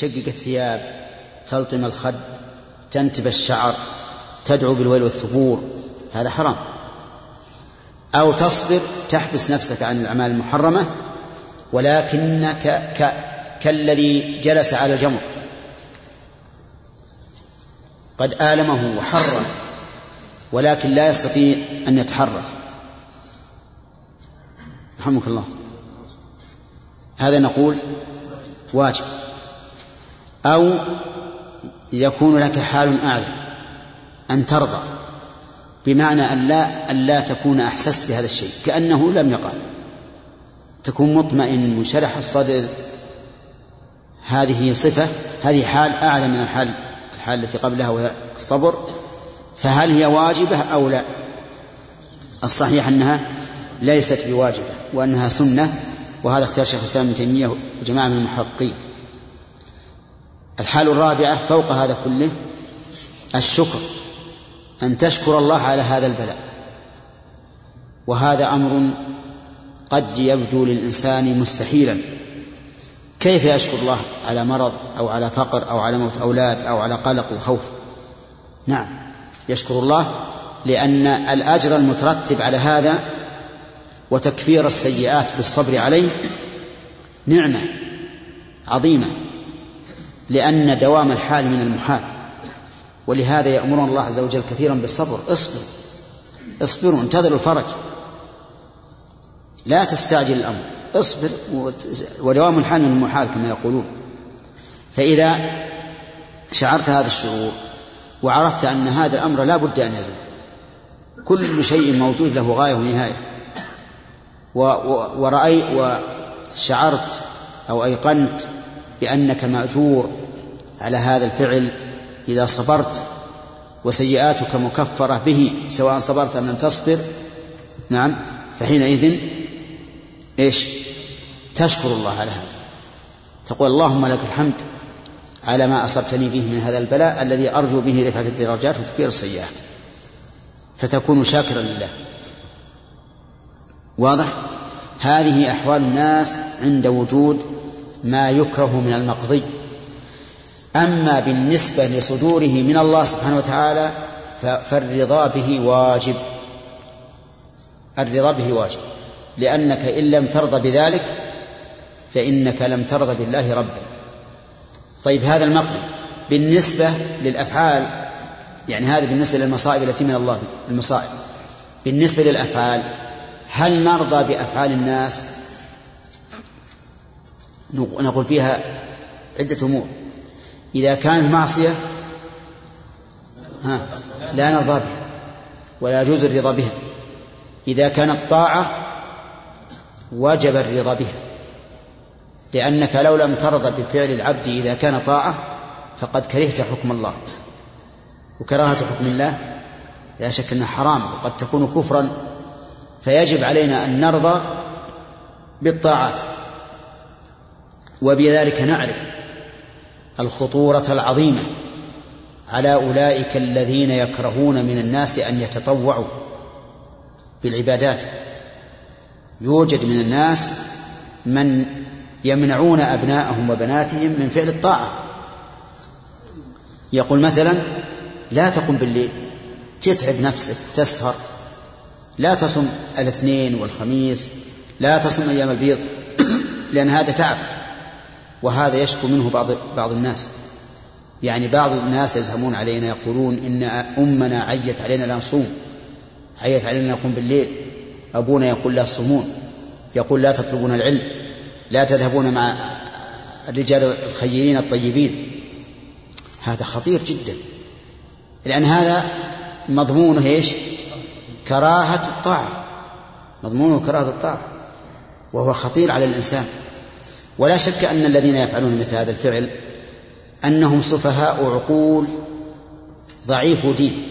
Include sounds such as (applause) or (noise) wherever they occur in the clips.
تشقق الثياب تلطم الخد تنتب الشعر تدعو بالويل والثبور هذا حرام. أو تصبر تحبس نفسك عن الأعمال المحرمة ولكنك ك... كالذي جلس على الجمر قد آلمه وحره ولكن لا يستطيع أن يتحرك. رحمك الله. هذا نقول واجب. أو يكون لك حال أعلى أن ترضى بمعنى أن لا, أن لا تكون أحسست بهذا الشيء كأنه لم يقع. تكون مطمئن منشرح الصدر. هذه صفة هذه حال أعلى من الحال الحال التي قبلها وهي الصبر. فهل هي واجبة أو لا؟ الصحيح أنها ليست بواجبة وأنها سنة وهذا اختيار شيخ الإسلام ابن تيمية وجماعة من المحققين. الحال الرابعة فوق هذا كله الشكر أن تشكر الله على هذا البلاء. وهذا أمر قد يبدو للإنسان مستحيلا. كيف يشكر الله على مرض أو على فقر أو على موت أولاد أو على قلق وخوف؟ نعم يشكر الله لأن الأجر المترتب على هذا وتكفير السيئات بالصبر عليه نعمة عظيمة. لأن دوام الحال من المحال. ولهذا يأمرنا الله عز وجل كثيرا بالصبر. اصبروا اصبروا انتظروا الفرج. لا تستعجل الأمر. اصبر ودوام الحال من المحال كما يقولون. فإذا شعرت هذا الشعور وعرفت أن هذا الأمر لا بد أن يزول. كل شيء موجود له غاية ونهاية. ورأي وشعرت أو أيقنت بأنك مأجور على هذا الفعل إذا صبرت وسيئاتك مكفرة به سواء صبرت أم لم تصبر. نعم فحينئذ إيش؟ تشكر الله على هذا. تقول اللهم لك الحمد على ما أصبتني به من هذا البلاء الذي أرجو به رفعة الدرجات وتكفير السيئات فتكون شاكرا لله. واضح؟ هذه أحوال الناس عند وجود ما يكره من المقضي. أما بالنسبة لصدوره من الله سبحانه وتعالى فالرضا به واجب. الرضا به واجب. لأنك إن لم ترضى بذلك فإنك لم ترضى بالله ربا. طيب هذا المقضي. بالنسبة للأفعال يعني هذا بالنسبة للمصائب التي من الله المصائب. بالنسبة للأفعال هل نرضى بأفعال الناس؟ نقول فيها عدة أمور. إذا كانت معصية ها لا نرضى بها ولا يجوز الرضا بها. إذا كانت طاعة وجب الرضا بها. لأنك لو لم ترضى بفعل العبد إذا كان طاعة فقد كرهت حكم الله. وكراهة حكم الله لا شك أنها حرام وقد تكون كفرا. فيجب علينا أن نرضى بالطاعات. وبذلك نعرف الخطورة العظيمة على أولئك الذين يكرهون من الناس أن يتطوعوا بالعبادات. يوجد من الناس من يمنعون أبناءهم وبناتهم من فعل الطاعة. يقول مثلا لا تقم بالليل تتعب نفسك تسهر لا تصم الاثنين والخميس لا تصم أيام البيض لأن هذا تعب. وهذا يشكو منه بعض بعض الناس. يعني بعض الناس يزهمون علينا يقولون إن أمنا عيت علينا لا نصوم عيت علينا نقوم بالليل. أبونا يقول لا تصومون يقول لا تطلبون العلم لا تذهبون مع الرجال الخيرين الطيبين. هذا خطير جدا. لأن هذا مضمونه إيش؟ كراهة الطاعة. مضمونه كراهة الطاعة. وهو خطير على الإنسان. ولا شك أن الذين يفعلون مثل هذا الفعل أنهم سفهاء عقول ضعيف دين.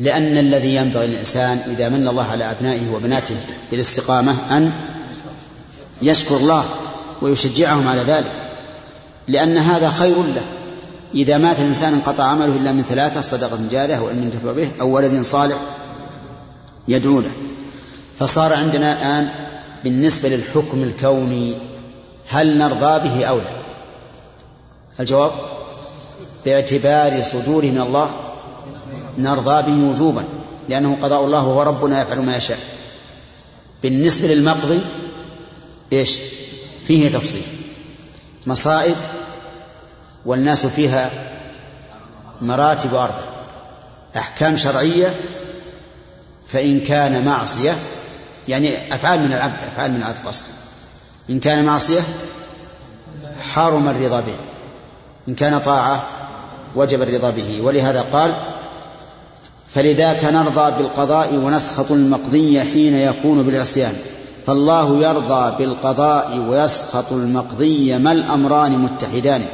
لأن الذي ينبغي للإنسان إذا من الله على أبنائه وبناته بالاستقامة أن يشكر الله ويشجعهم على ذلك لأن هذا خير له. إذا مات الإنسان انقطع عمله إلا من ثلاثة صدقة جارية أو علم به أو ولد صالح يدعو له. فصار عندنا الآن بالنسبة للحكم الكوني هل نرضى به أو لا؟ الجواب باعتبار صدوره من الله نرضى به وجوبا لأنه قضاء الله وهو ربنا يفعل ما يشاء. بالنسبة للمقضي إيش؟ فيه تفصيل. مصائب والناس فيها مراتب أربع أحكام شرعية فإن كان معصية يعني أفعال من العبد أفعال من العبد قصد. إن كان معصية حرم الرضا به. إن كان طاعة وجب الرضا به. ولهذا قال فلذاك نرضى بالقضاء ونسخط المقضي حين يكون بالعصيان. فالله يرضى بالقضاء ويسخط المقضي ما الأمران متحدان.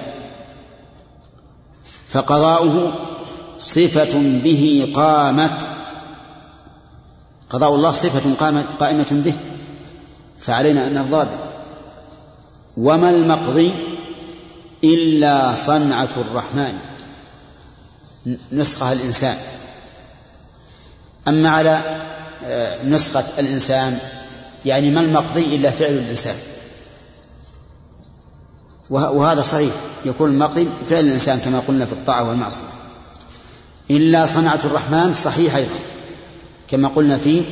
فقضاؤه صفة به قامت قضاء الله صفة قائمة به فعلينا أن نرضى به. وما المقضي إلا صنعة الرحمن نسخها الإنسان. أما على آه، نسخة الإنسان يعني ما المقضي إلا فعل الإنسان. وهذا صحيح يكون المقضي فعل الإنسان كما قلنا في الطاعة والمعصية. إلا صنعة الرحمن صحيح أيضا. كما قلنا في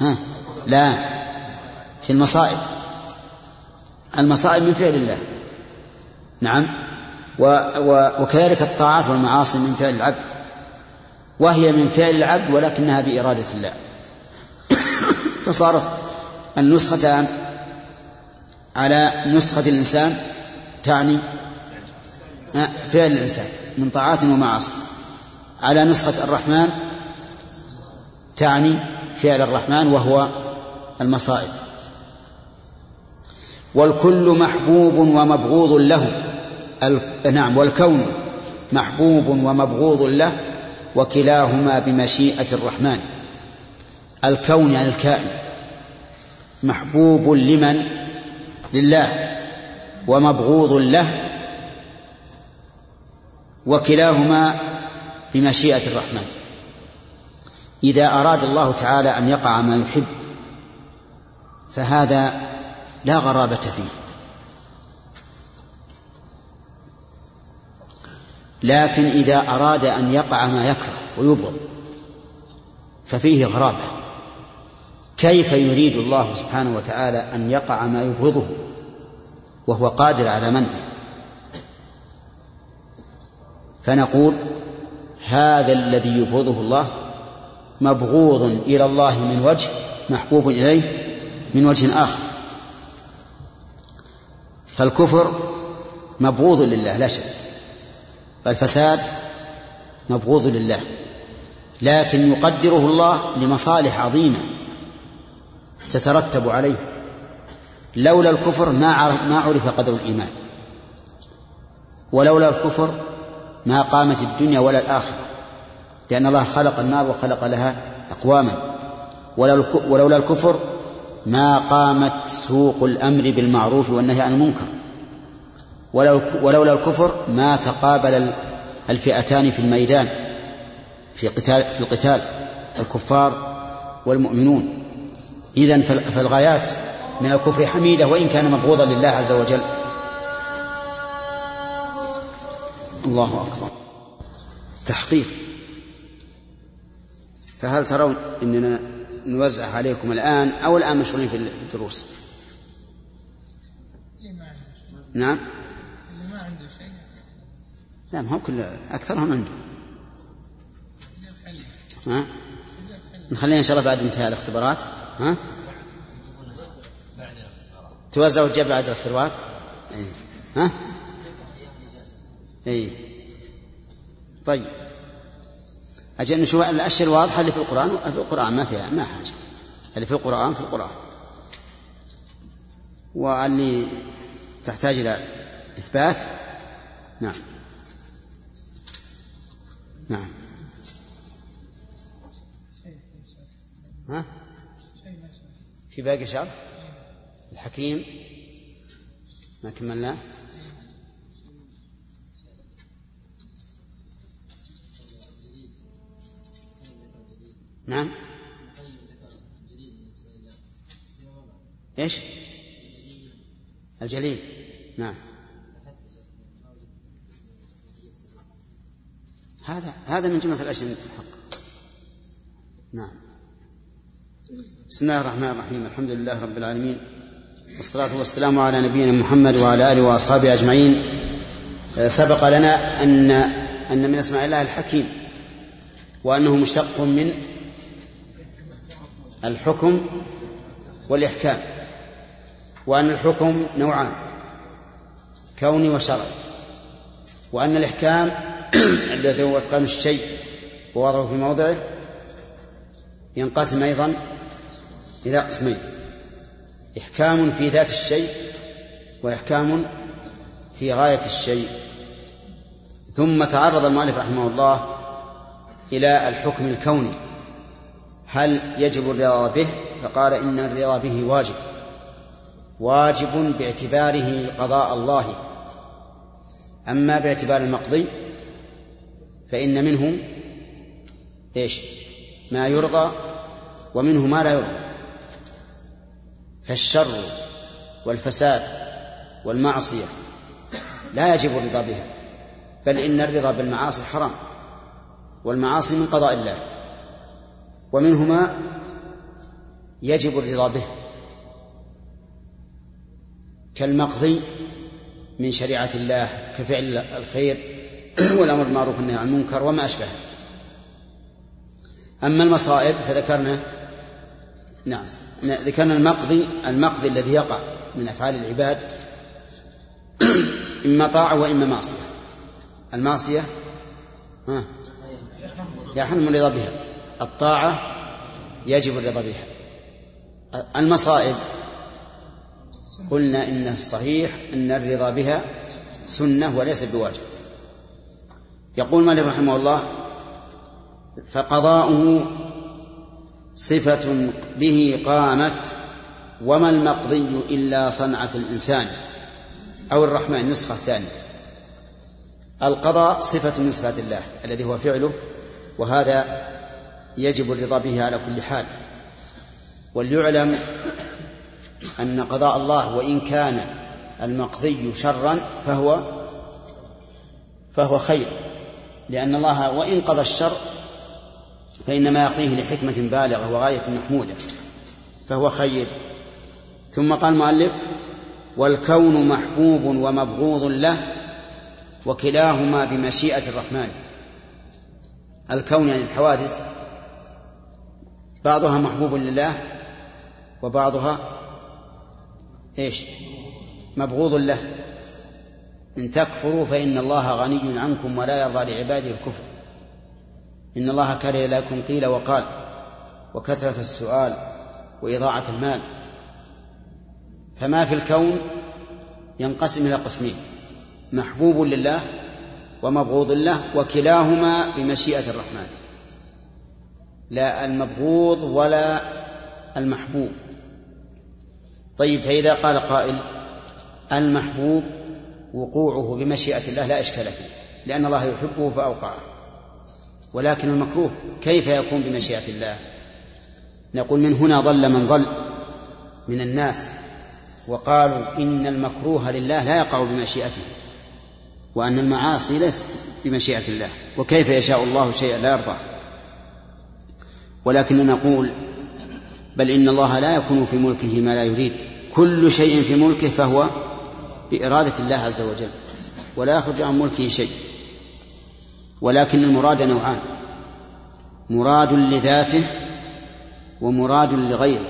ها لا في المصائب. المصائب من فعل الله. نعم. و و وكذلك الطاعات والمعاصي من فعل العبد. وهي من فعل العبد ولكنها بإرادة الله. فصارت النسختان على نسخة الإنسان تعني فعل الإنسان من طاعات ومعاصي. على نسخة الرحمن تعني فعل الرحمن وهو المصائب. والكل محبوب ومبغوض له نعم والكون محبوب ومبغوض له وكلاهما بمشيئة الرحمن. الكون يعني الكائن. محبوب لمن؟ لله. ومبغوض له وكلاهما بمشيئة الرحمن. إذا أراد الله تعالى أن يقع ما يحب فهذا لا غرابة فيه. لكن إذا أراد أن يقع ما يكره ويبغض ففيه غرابة. كيف يريد الله سبحانه وتعالى أن يقع ما يبغضه وهو قادر على منعه؟ فنقول هذا الذي يبغضه الله مبغوض إلى الله من وجه محبوب إليه من وجه آخر. فالكفر مبغوض لله لا شك. والفساد مبغوض لله. لكن يقدره الله لمصالح عظيمة تترتب عليه. لولا الكفر ما عرف ما عرف قدر الإيمان. ولولا الكفر ما قامت الدنيا ولا الآخرة. لأن الله خلق النار وخلق لها أقواما. ولولا الكفر ما قامت سوق الأمر بالمعروف والنهي عن المنكر. ولولا الكفر ما تقابل الفئتان في الميدان في قتال في القتال الكفار والمؤمنون. إذا فالغايات من الكفر حميدة وإن كان مبغوضا لله عز وجل. الله أكبر. تحقيق. فهل ترون أننا نوزع عليكم الآن أو الآن مشغولين في الدروس؟ نعم. اللي ما عنده شيء. لا ما هو كل أكثرهم عنده ها؟ نخليها إن شاء الله بعد انتهاء الاختبارات. ها؟ توزعوا الجبع بعد الاختبارات؟ إيه. ها؟ اي طيب. أجل نشوف الأشياء الواضحة اللي في القرآن في القرآن ما فيها ما حاجة. اللي في القرآن في القرآن. واللي تحتاج إلى إثبات. نعم. نعم. ها؟ في باقي شرح الحكيم؟ ما كملناه نعم. إيش؟ الجليل. نعم. هذا هذا من جملة الأشياء الحق. نعم. بسم الله الرحمن الرحيم. الحمد لله رب العالمين. والصلاة والسلام على نبينا محمد وعلى آله وأصحابه أجمعين. سبق لنا أن أن من أسماء الله الحكيم وأنه مشتق من الحكم والإحكام وأن الحكم نوعان كوني وشرعي وأن الإحكام (clears throat) الذي هو إتقان الشيء ووضعه في موضعه ينقسم أيضا إلى قسمين إحكام في ذات الشيء وإحكام في غاية الشيء. ثم تعرض المؤلف رحمه الله إلى الحكم الكوني هل يجب الرضا به؟ فقال إن الرضا به واجب. واجب باعتباره قضاء الله. أما باعتبار المقضي فإن منه إيش؟ ما يرضى ومنه ما لا يرضى. فالشر والفساد والمعصية لا يجب الرضا بها بل إن الرضا بالمعاصي حرام والمعاصي من قضاء الله. ومنهما يجب الرضا به كالمقضي من شريعة الله كفعل الخير (clears throat) والأمر بالمعروف والنهي عن المنكر وما أشبهه. أما المصائب فذكرنا نعم ذكرنا المقضي المقضي الذي يقع من أفعال العباد (clears throat) إما طاعة وإما معصية. المعصية ها يحرم الرضا بها. الطاعة يجب الرضا بها. المصائب قلنا إن الصحيح أن الرضا بها سنة وليس بواجب. يقول مالك رحمه الله فقضاؤه صفة به قامت وما المقضي إلا صنعة الإنسان أو الرحمن. النسخة الثانية القضاء صفة من صفات الله الذي هو فعله وهذا يجب الرضا به على كل حال. وليعلم أن قضاء الله وإن كان المقضي شرا فهو فهو خير. لأن الله وإن قضى الشر فإنما يقضيه لحكمة بالغة وغاية محمودة فهو خير. ثم قال المؤلف والكون محبوب ومبغوض له وكلاهما بمشيئة الرحمن. الكون يعني الحوادث بعضها محبوب لله وبعضها إيش؟ مبغوض له. إن تكفروا فإن الله غني عنكم ولا يرضى لعباده الكفر. إن الله كره لكم قيل وقال وكثرة السؤال وإضاعة المال. فما في الكون ينقسم إلى قسمين محبوب لله ومبغوض له وكلاهما بمشيئة الرحمن. لا المبغوض ولا المحبوب. طيب فإذا قال قائل المحبوب وقوعه بمشيئة الله لا إشكال فيه لأن الله يحبه فأوقعه ولكن المكروه كيف يكون بمشيئة الله؟ نقول من هنا ضل من ضل من الناس وقالوا إن المكروه لله لا يقع بمشيئته وأن المعاصي ليست بمشيئة الله وكيف يشاء الله شيئا لا يرضاه؟ ولكن نقول بل إن الله لا يكون في ملكه ما لا يريد. كل شيء في ملكه فهو بإرادة الله عز وجل ولا يخرج عن ملكه شيء. ولكن المراد نوعان مراد لذاته ومراد لغيره.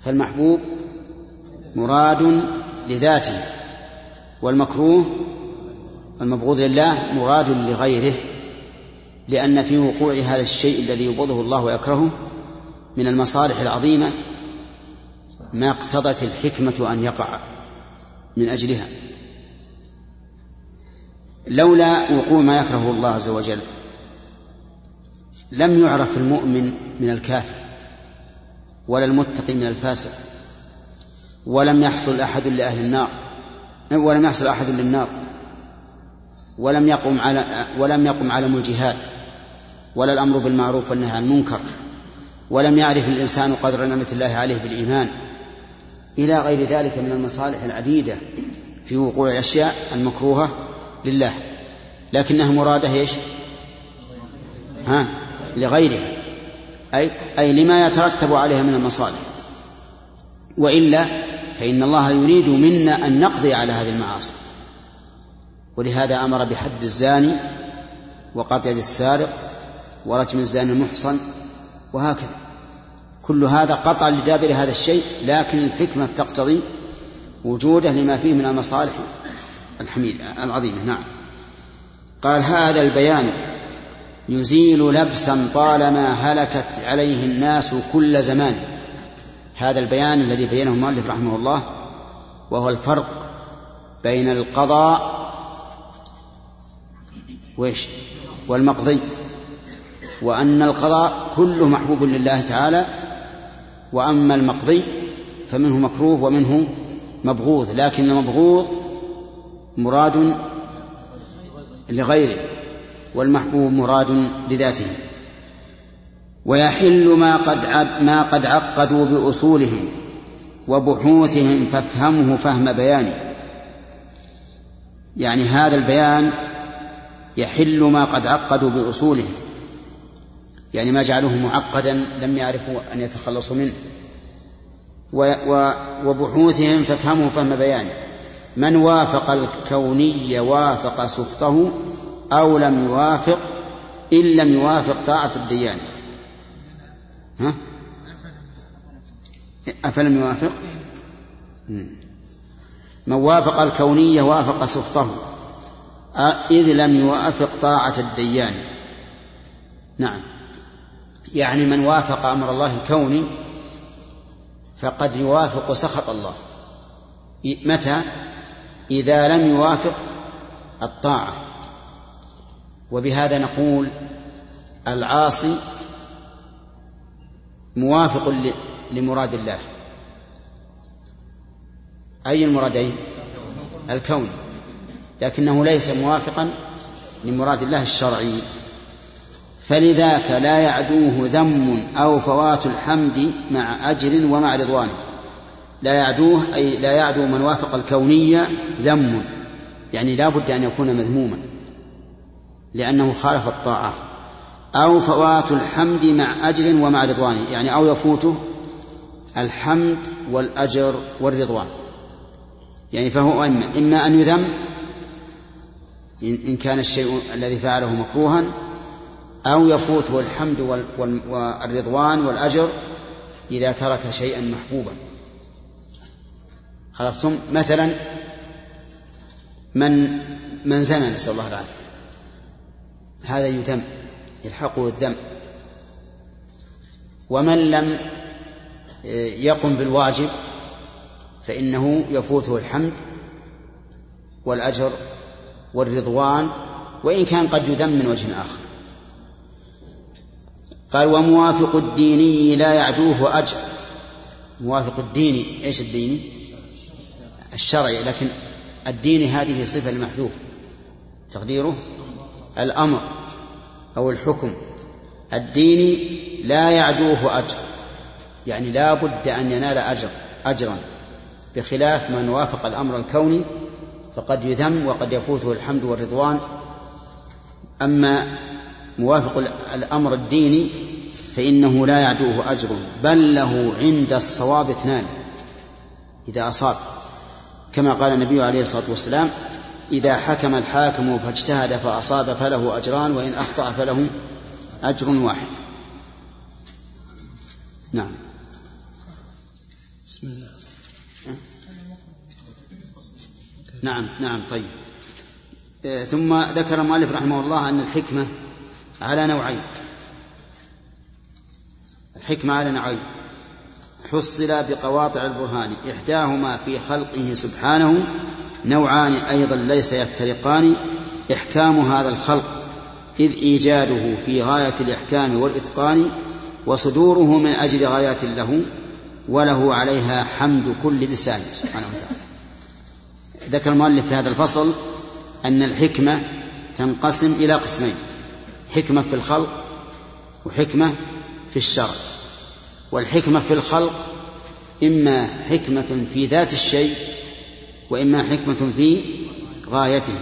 فالمحبوب مراد لذاته والمكروه المبغوض لله مراد لغيره. لأن في وقوع هذا الشيء الذي يبغضه الله ويكرهه من المصالح العظيمة ما اقتضت الحكمة أن يقع من أجلها. لولا وقوع ما يكرهه الله عز وجل لم يعرف المؤمن من الكافر ولا المتقي من الفاسق ولم يحصل أحد لأهل النار ولم يحصل أحد للنار. ولم يقم على ولم يقم علم الجهاد ولا الأمر بالمعروف والنهي عن المنكر ولم يعرف الإنسان قدر نعمة الله عليه بالإيمان. إلى غير ذلك من المصالح العديدة في وقوع الأشياء المكروهة لله. لكنها مرادة إيش؟ ها؟ لغيرها. أي أي لما يترتب عليها من المصالح. وإلا فإن الله يريد منا أن نقضي على هذه المعاصي. ولهذا أمر بحد الزاني وقطع السارق ورجم الزاني المحصن وهكذا. كل هذا قطع لدابر هذا الشيء لكن الحكمة تقتضي وجوده لما فيه من المصالح الحميدة العظيمة. نعم. قال هذا البيان يزيل لبسا طالما هلكت عليه الناس كل زمان. هذا البيان الذي بينه المؤلف رحمه الله وهو الفرق بين القضاء وإيش؟ والمقضي. وأن القضاء كله محبوب لله تعالى وأما المقضي فمنه مكروه ومنه مبغوض لكن المبغوض مراد لغيره والمحبوب مراد لذاته. ويحل ما قد ما قد عقدوا بأصولهم وبحوثهم فافهمه فهم بيان. يعني هذا البيان يحل ما قد عقدوا بأصولهم يعني ما جعلوه معقدا لم يعرفوا أن يتخلصوا منه. وبحوثهم فافهمه فهم بيان من وافق الكوني وافق سخطه أو لم يوافق إن لم يوافق طاعة الديان. ها؟ أفلم يوافق؟ من وافق الكونية وافق سخطه. إذ لم يوافق طاعة الديان. نعم. يعني من وافق أمر الله الكوني فقد يوافق سخط الله. متى؟ إذا لم يوافق الطاعة. وبهذا نقول العاصي موافق لمراد الله. أي المرادين؟ الكون. لكنه ليس موافقا لمراد الله الشرعي. فلذاك لا يعدوه ذم أو فوات الحمد مع أجر ومع رضوان. لا يعدوه أي لا يعدو من وافق الكونية ذم. يعني لا بد أن يكون مذموما لأنه خالف الطاعة. أو فوات الحمد مع أجر ومع رضوان يعني أو يفوته الحمد والأجر والرضوان. يعني فهو إما, إما أن يذم إن كان الشيء الذي فعله مكروها أو يفوته الحمد والرضوان والأجر إذا ترك شيئا محبوبا. عرفتم؟ مثلا من من زنى نسأل الله العافية. هذا يذم يلحقه الذم. ومن لم يقم بالواجب فإنه يفوته الحمد والأجر والرضوان وإن كان قد يذم من وجه آخر. قال وموافق الديني لا يعدوه أجر. موافق الديني إيش الديني؟ الشرعي لكن الديني هذه صفة المحذوف تقديره؟ الأمر أو الحكم. الديني لا يعدوه أجر. يعني لا بد أن ينال أجر أجرا بخلاف من وافق الأمر الكوني فقد يذم وقد يفوته الحمد والرضوان. أما موافق الأمر الديني فإنه لا يعدوه أجر بل له عند الصواب اثنان. إذا أصاب كما قال النبي عليه الصلاة والسلام إذا حكم الحاكم فاجتهد فأصاب فله أجران وإن أخطأ فله أجر واحد. نعم بسم الله نعم نعم طيب. آه، ثم ذكر المؤلف رحمه الله أن الحكمة على نوعين. الحكمة على نوعين. حصل بقواطع البرهان إحداهما في خلقه سبحانه نوعان أيضا ليس يفترقان. إحكام هذا الخلق إذ إيجاده في غاية الإحكام والإتقان وصدوره من أجل غايات له وله عليها حمد كل لسان سبحانه وتعالى. ذكر المؤلف في هذا الفصل أن الحكمة تنقسم إلى قسمين حكمة في الخلق وحكمة في الشرع. والحكمة في الخلق إما حكمة في ذات الشيء وإما حكمة في غايته.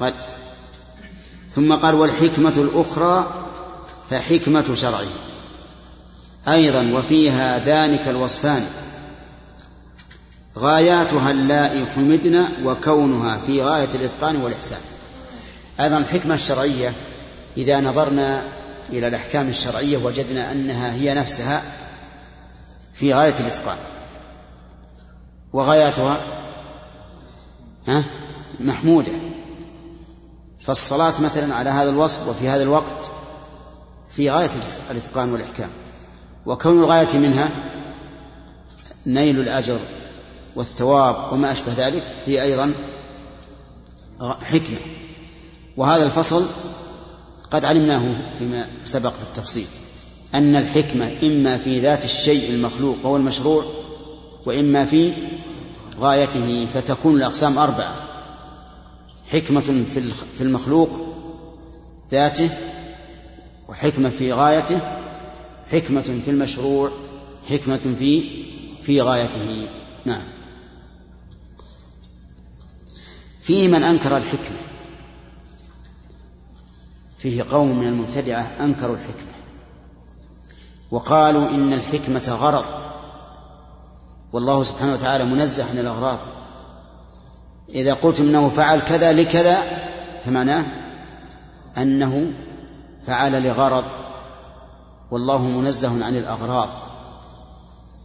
قال ثم قال والحكمة الأخرى فحكمة شرعه. أيضا وفيها ذلك الوصفان. غاياتها اللائي حمدن وكونها في غاية الإتقان والإحسان. أيضا الحكمة الشرعية إذا نظرنا إلى الأحكام الشرعية وجدنا أنها هي نفسها في غاية الإتقان. وغاياتها محمودة. فالصلاة مثلا على هذا الوصف وفي هذا الوقت في غاية الإتقان والإحكام. وكون الغاية منها نيل الأجر. والثواب وما أشبه ذلك هي أيضا حكمة. وهذا الفصل قد علمناه فيما سبق في التفصيل أن الحكمة إما في ذات الشيء المخلوق وهو المشروع وإما في غايته فتكون الأقسام أربعة. حكمة في المخلوق ذاته وحكمة في غايته حكمة في المشروع حكمة في في غايته. نعم. في من أنكر الحكمة. فيه قوم من المبتدعة أنكروا الحكمة. وقالوا إن الحكمة غرض. والله سبحانه وتعالى منزه عن الأغراض. إذا قلتم أنه فعل كذا لكذا فمعناه أنه فعل لغرض. والله منزه عن الأغراض.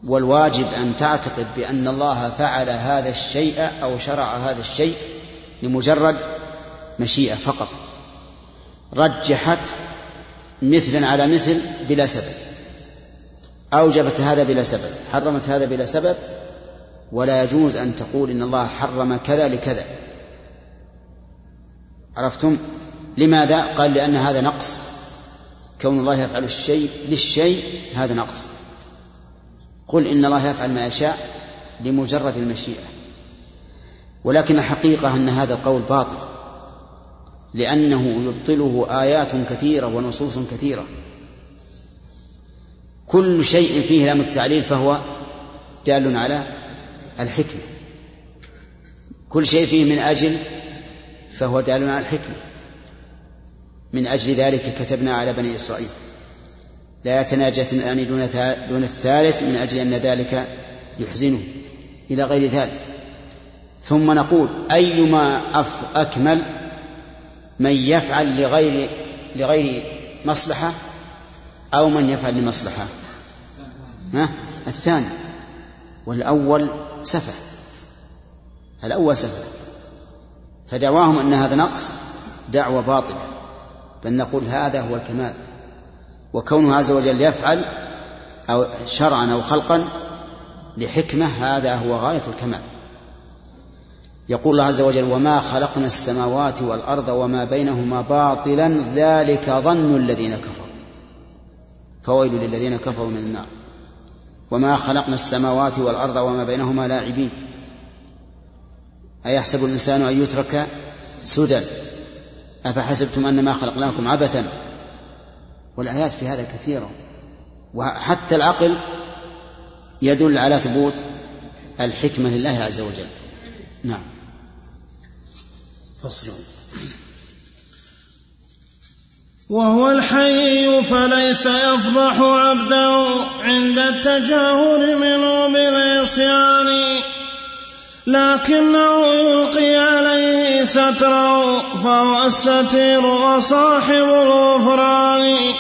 والواجب أن تعتقد بأن الله فعل هذا الشيء أو شرع هذا الشيء لمجرد مشيئة فقط. رجحت مثلا على مثل بلا سبب. أوجبت هذا بلا سبب حرمت هذا بلا سبب ولا يجوز أن تقول إن الله حرم كذا لكذا. عرفتم؟ لماذا؟ قال لأن هذا نقص. كون الله يفعل الشيء للشيء هذا نقص. قل إن الله يفعل ما يشاء لمجرد المشيئة. ولكن الحقيقة أن هذا القول باطل لأنه يبطله آيات كثيرة ونصوص كثيرة. كل شيء فيه لام التعليل فهو دال على الحكمة. كل شيء فيه من أجل فهو دال على الحكمة. من أجل ذلك كتبنا على بني إسرائيل. لا يتناجى اثنان دون الثالث من أجل أن ذلك يحزنه. إلى غير ذلك. ثم نقول أيما أكمل من يفعل لغير لغير مصلحة أو من يفعل لمصلحة؟ ها؟ الثاني والأول سفه. الأول سفه. فدعواهم أن هذا نقص دعوة باطلة. بل نقول هذا هو الكمال. وكونه عز وجل يفعل أو شرعا أو خلقا لحكمة هذا هو غاية الكمال. يقول الله عز وجل وما خلقنا السماوات والأرض وما بينهما باطلا ذلك ظن الذين كفروا. فويل للذين كفروا من النار. وما خلقنا السماوات والأرض وما بينهما لاعبين. أيحسب الإنسان أن يترك سدى؟ أفحسبتم أنما خلقناكم عبثا؟ والآيات في هذا كثيرة. وحتى العقل يدل على ثبوت الحكمة لله عز وجل. نعم. فصل. وهو الحي فليس يفضح عبده عند التجاهل منه بالعصيان لكنه يلقي عليه ستره فهو الستير وصاحب الغفران.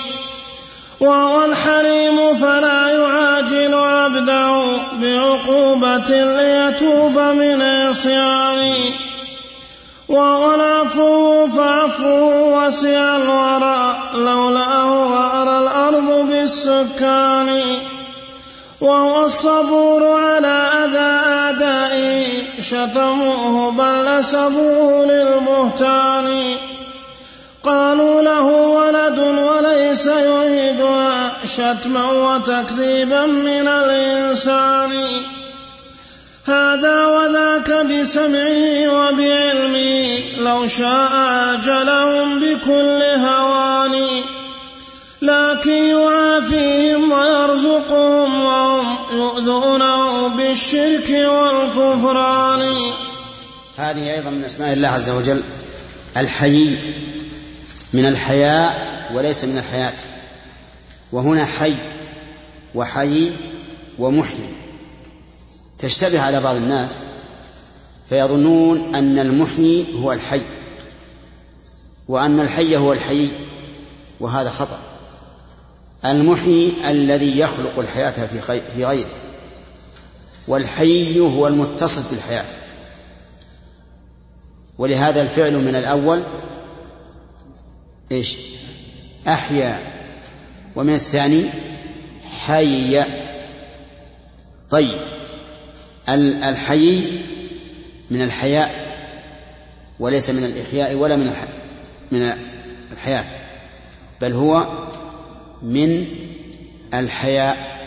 وهو الحليم فلا يعاجل عبده بعقوبة ليتوب من عصيانه العفو فعفوه وسع الورى لولاه غار الأرض بالسكان وهو الصبور على أذى أعدائه شتموه بل نسبوه للبهتان قالوا له ولد وليس يريدنا شتما وتكذيبا من الإنسان هذا وذاك بسمعه وبعلمه لو شاء عاجلهم بكل هوان لكن يعافيهم ويرزقهم وهم يؤذونه بالشرك والكفران. هذه أيضا من أسماء الله عز وجل. الحيي من الحياء وليس من الحياة. وهنا حي وحي ومحيي. تشتبه على بعض الناس فيظنون أن المحيي هو الحي وأن الحي هو الحي وهذا خطأ. المحيي الذي يخلق الحياة في في غيره والحي هو المتصف بالحياة. ولهذا الفعل من الأول إيش؟ أحيا. ومن الثاني حي طيب. الحي من الحياء وليس من الإحياء ولا من من الحياة بل هو من الحياء.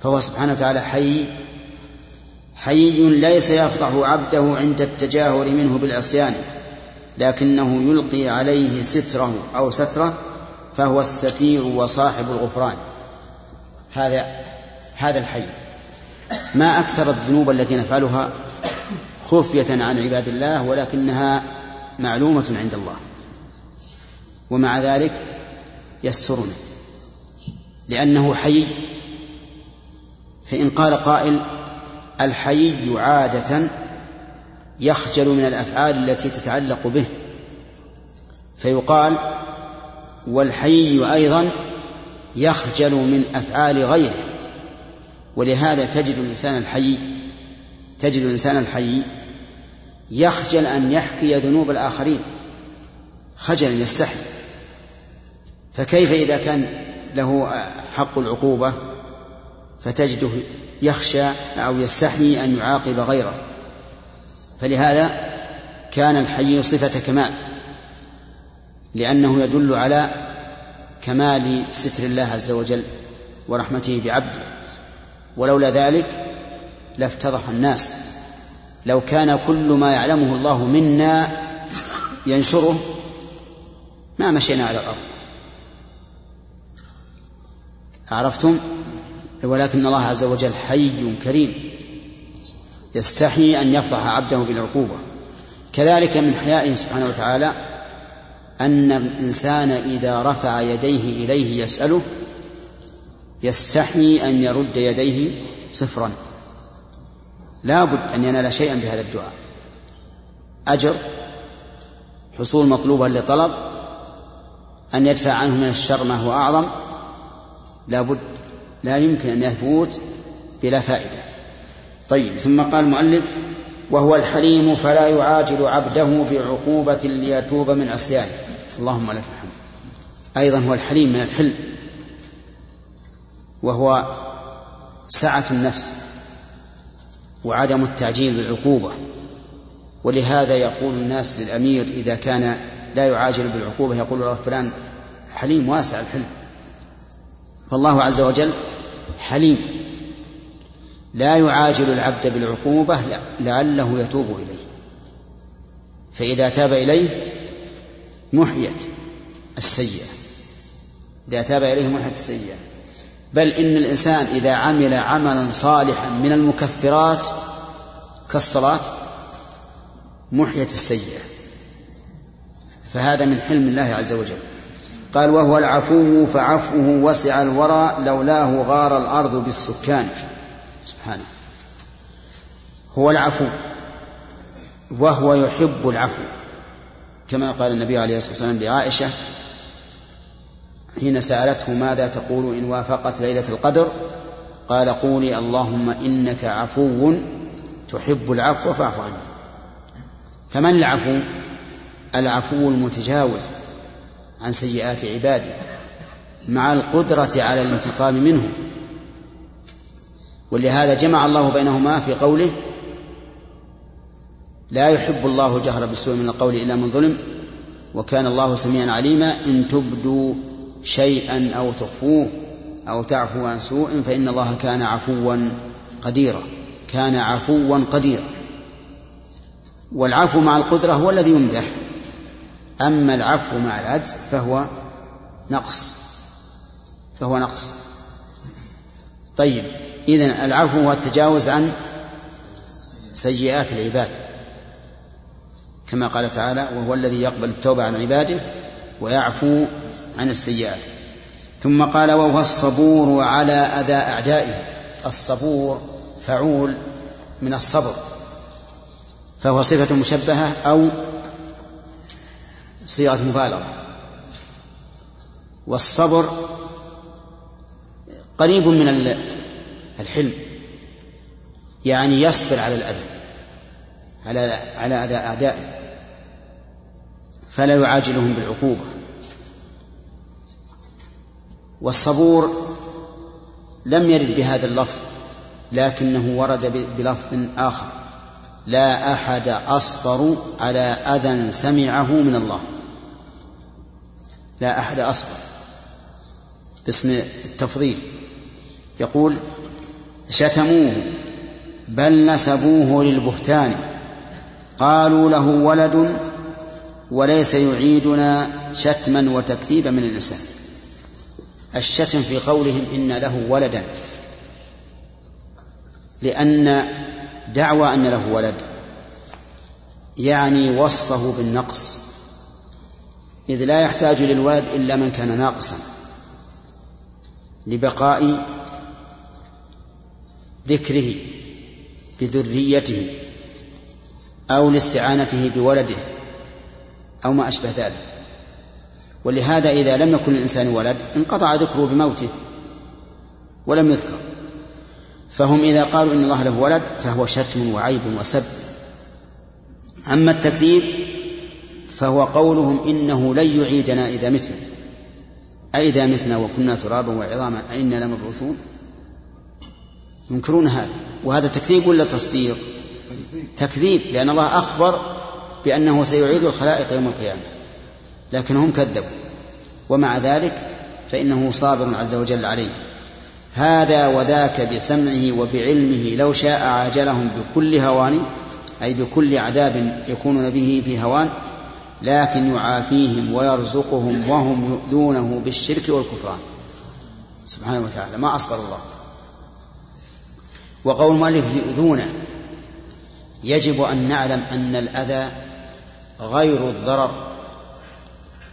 فهو سبحانه وتعالى حي حي ليس يفضح عبده عند التجاهر منه بالعصيان لكنه يلقي عليه ستره أو سترة فهو الستير وصاحب الغفران. هذا هذا الحي. ما أكثر الذنوب التي نفعلها خفية عن عباد الله ولكنها معلومة عند الله. ومع ذلك يسترنا. لأنه حي فإن قال قائل الحي عادة يخجل من الأفعال التي تتعلق به. فيقال والحي أيضا يخجل من أفعال غيره. ولهذا تجد الإنسان الحي تجد الإنسان الحي يخجل أن يحكي ذنوب الآخرين خجلا يستحي. فكيف إذا كان له حق العقوبة فتجده يخشى أو يستحي أن يعاقب غيره؟ فلهذا كان الحي صفة كمال لأنه يدل على كمال ستر الله عز وجل ورحمته بعبده. ولولا ذلك لافتضح الناس. لو كان كل ما يعلمه الله منا ينشره ما مشينا على الأرض. عرفتم؟ ولكن الله عز وجل حي كريم يستحي أن يفضح عبده بالعقوبة. كذلك من حيائه سبحانه وتعالى أن الإنسان إذا رفع يديه إليه يسأله يستحي أن يرد يديه صفرا. لا بد أن ينال شيئا بهذا الدعاء. أجر حصول مطلوبا لطلب أن يدفع عنه من الشر ما هو أعظم. لا بد لا يمكن أن يثبت بلا فائدة. طيب ثم قال المؤلف وهو الحليم فلا يعاجل عبده بعقوبة ليتوب من عصيانه. اللهم لك الحمد. أيضا هو الحليم من الحلم. وهو سعة النفس وعدم التعجيل بالعقوبة. ولهذا يقول الناس للأمير إذا كان لا يعاجل بالعقوبة يقول له فلان حليم واسع الحلم. فالله عز وجل حليم. لا يعاجل العبد بالعقوبة لعله يتوب إليه. فإذا تاب إليه محيت السيئة. إذا تاب إليه محيت السيئة. بل إن الإنسان إذا عمل عملا صالحا من المكفرات كالصلاة محيت السيئة. فهذا من حلم الله عز وجل. قال وهو العفو فعفوه وسع الورى لولاه غار الأرض بالسكان. سبحانه هو العفو وهو يحب العفو. كما قال النبي عليه الصلاة والسلام لعائشة حين سألته ماذا تقول إن وافقت ليلة القدر قال قولي اللهم إنك عفو تحب العفو فاعف عني. فمن العفو؟ العفو المتجاوز عن سيئات عباده مع القدرة على الانتقام منهم ولهذا جمع الله بينهما في قوله لا يحب الله الجهر بالسوء من القول إلا من ظلم وكان الله سميعا عليما إن تبدوا شيئا أو تخفوه أو تعفو عن سوء فإن الله كان عفوا قديرا كان عفوا قديرا. والعفو مع القدرة هو الذي يمدح. أما العفو مع العجز فهو نقص فهو نقص. طيب إذن العفو هو التجاوز عن سيئات العباد. كما قال تعالى وهو الذي يقبل التوبة عن عباده ويعفو عن السيئات. ثم قال وهو الصبور على أذى أعدائه. الصبور فعول من الصبر. فهو صفة مشبهة أو صيغة مبالغة. والصبر قريب من الحلم. يعني يصبر على الأذى على على أذى أعدائه. فلا يعاجلهم بالعقوبة. والصبور لم يرد بهذا اللفظ لكنه ورد بلفظ آخر. لا أحد أصبر على أذى سمعه من الله. لا أحد أصبر باسم التفضيل. يقول شتموه بل نسبوه للبهتان. قالوا له ولد وليس يعيدنا شتما وتكذيبا من الإنسان. الشتم في قولهم إن له ولدا. لأن دعوى أن له ولد يعني وصفه بالنقص. إذ لا يحتاج للولد إلا من كان ناقصا. لبقاء ذكره بذريته أو لاستعانته بولده. أو ما أشبه ذلك. ولهذا إذا لم يكن الإنسان ولد انقطع ذكره بموته ولم يذكر. فهم إذا قالوا إن الله له ولد فهو شتم وعيب وسب. أما التكذيب فهو قولهم إنه لن يعيدنا إذا متنا. أئذا متنا وكنا ترابا وعظاما أئنا لمبعوثون. ينكرون هذا. وهذا تكذيب ولا تصديق؟ تكذيب لأن الله أخبر بأنه سيعيد الخلائق يوم القيامة لكن هم كذبوا. ومع ذلك فإنه صابر عز وجل عليه. هذا وذاك بسمعه وبعلمه لو شاء عاجلهم بكل هوان أي بكل عذاب يكونون به في هوان لكن يعافيهم ويرزقهم وهم يؤذونه بالشرك والكفران. سبحانه وتعالى ما أصبر الله. وقول المؤلف يؤذونه. يجب أن نعلم أن الأذى غير الضرر.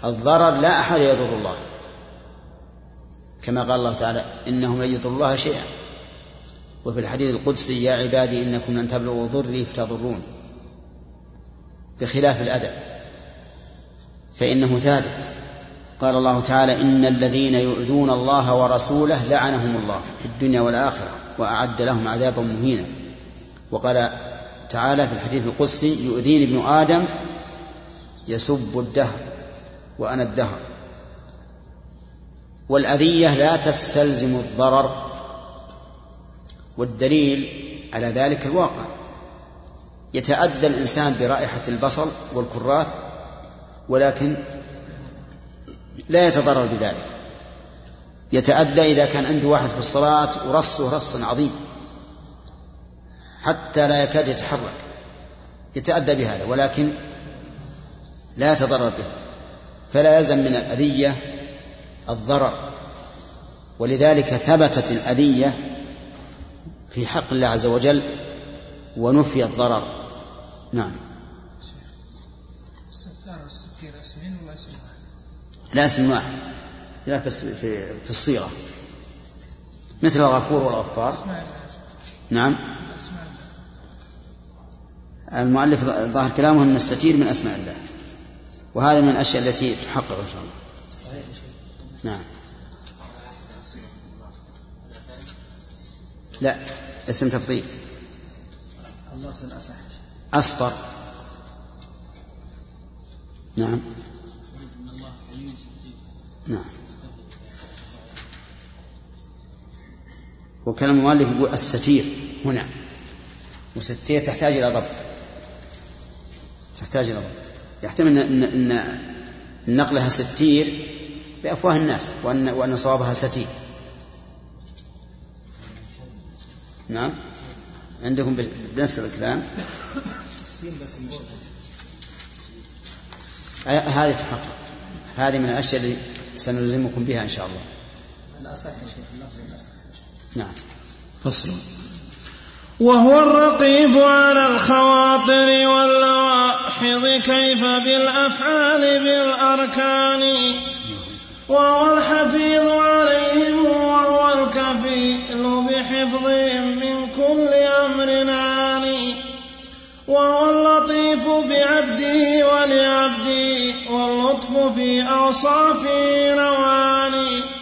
الضرر لا أحد يضر الله. كما قال الله تعالى إنهم لن يضروا الله شيئا. وفي الحديث القدسي يا عبادي إنكم لن تبلغوا ضري فتضروني. بخلاف الأذى فإنه ثابت. قال الله تعالى إن الذين يؤذون الله ورسوله لعنهم الله في الدنيا والآخرة وأعد لهم عذابا مهينا. وقال تعالى في الحديث القدسي يؤذيني ابن آدم يسب الدهر وأنا الدهر. والأذية لا تستلزم الضرر والدليل على ذلك الواقع. يتأذى الإنسان برائحة البصل والكراث ولكن لا يتضرر بذلك. يتأذى إذا كان عنده واحد في الصلاة ورصه رص عظيم حتى لا يكاد يتحرك. يتأذى بهذا ولكن لا يتضرر به فلا يلزم من الأذية الضرر. ولذلك ثبتت الأذية في حق الله عز وجل ونفي الضرر. نعم؟ لا اسم واحد لا بس في, في الصيغة. مثل الغفور والغفار. نعم. المؤلف ظاهر كلامه أن الستير من أسماء الله. وهذا من الأشياء التي تحقق إن شاء الله. صحيح نعم. لا اسم تفضيل. أصفر. نعم. نعم. وكلام المؤلف يقول الستير هنا. والستير تحتاج إلى ضبط. تحتاج إلى ضبط. يحتمل أن, أن نقلها ستير بأفواه الناس وأن, وأن صوابها ستير. نعم؟ عندكم بنفس الكلام؟ هذه تحقق. هذه من الأشياء اللي سنلزمكم بها إن شاء الله. نعم. فصل. وهو الرقيب على الخواطر واللواحظ كيف بالأفعال بالأركان. وهو الحفيظ عليهم وهو الكفيل بحفظهم من كل أمر عاني وهو اللطيف بعبده ولعبده واللطف في أوصافه نواني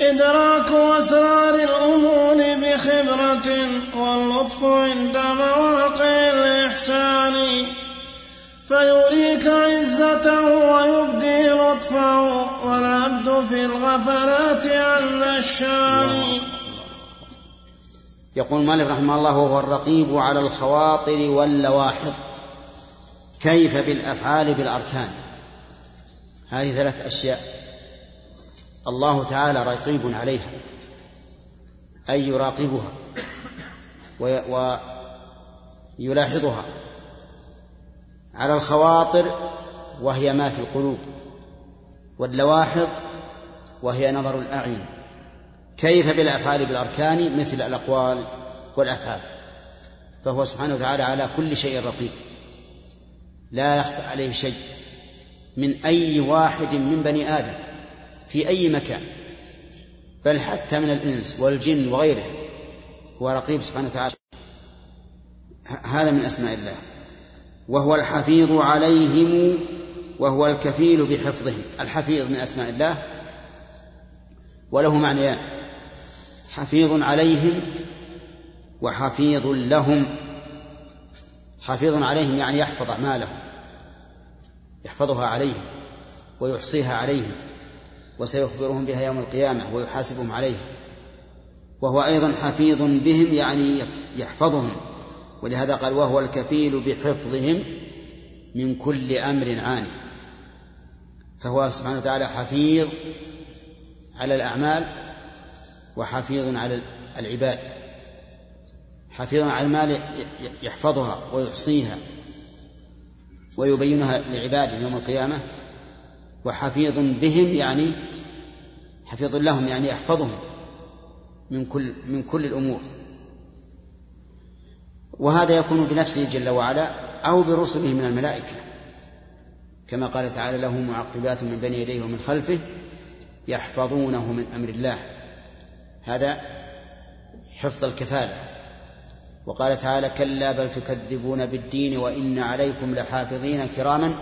إدراك أسرار الأمور بخبرة واللطف عند مواقع الإحسان. فيريك عزته ويبدي لطفه والعبد في الغفلات عن الشان. يقول مالك رحمه الله وهو الرقيب على الخواطر واللواحظ كيف بالأفعال بالأركان؟ هذه ثلاث أشياء. الله تعالى رقيب عليها أي يراقبها ويلاحظها على الخواطر وهي ما في القلوب واللواحظ وهي نظر الأعين كيف بالأفعال بالأركان مثل الأقوال والأفعال فهو سبحانه وتعالى على كل شيء رقيب لا يخفى عليه شيء من أي واحد من بني آدم. في أي مكان بل حتى من الإنس والجن وغيره هو رقيب سبحانه وتعالى. هذا من أسماء الله. وهو الحفيظ عليهم وهو الكفيل بحفظهم. الحفيظ من أسماء الله. وله معنيان. حفيظ عليهم وحفيظ لهم. حفيظ عليهم يعني يحفظ أعمالهم يحفظها عليهم ويحصيها عليهم. وسيخبرهم بها يوم القيامة ويحاسبهم عليها وهو أيضا حفيظ بهم يعني يحفظهم. ولهذا قال وهو الكفيل بحفظهم من كل أمر عاني. فهو سبحانه وتعالى حفيظ على الأعمال وحفيظ على العباد. حفيظ على المال يحفظها ويحصيها ويبينها لعباده يوم القيامة. وحفيظ بهم يعني حفيظ لهم يعني يحفظهم من كل من كل الأمور. وهذا يكون بنفسه جل وعلا أو برسله من الملائكة. كما قال تعالى له معقبات من بين يديه ومن خلفه يحفظونه من أمر الله. هذا حفظ الكفالة. وقال تعالى كلا بل تكذبون بالدين وإن عليكم لحافظين كراما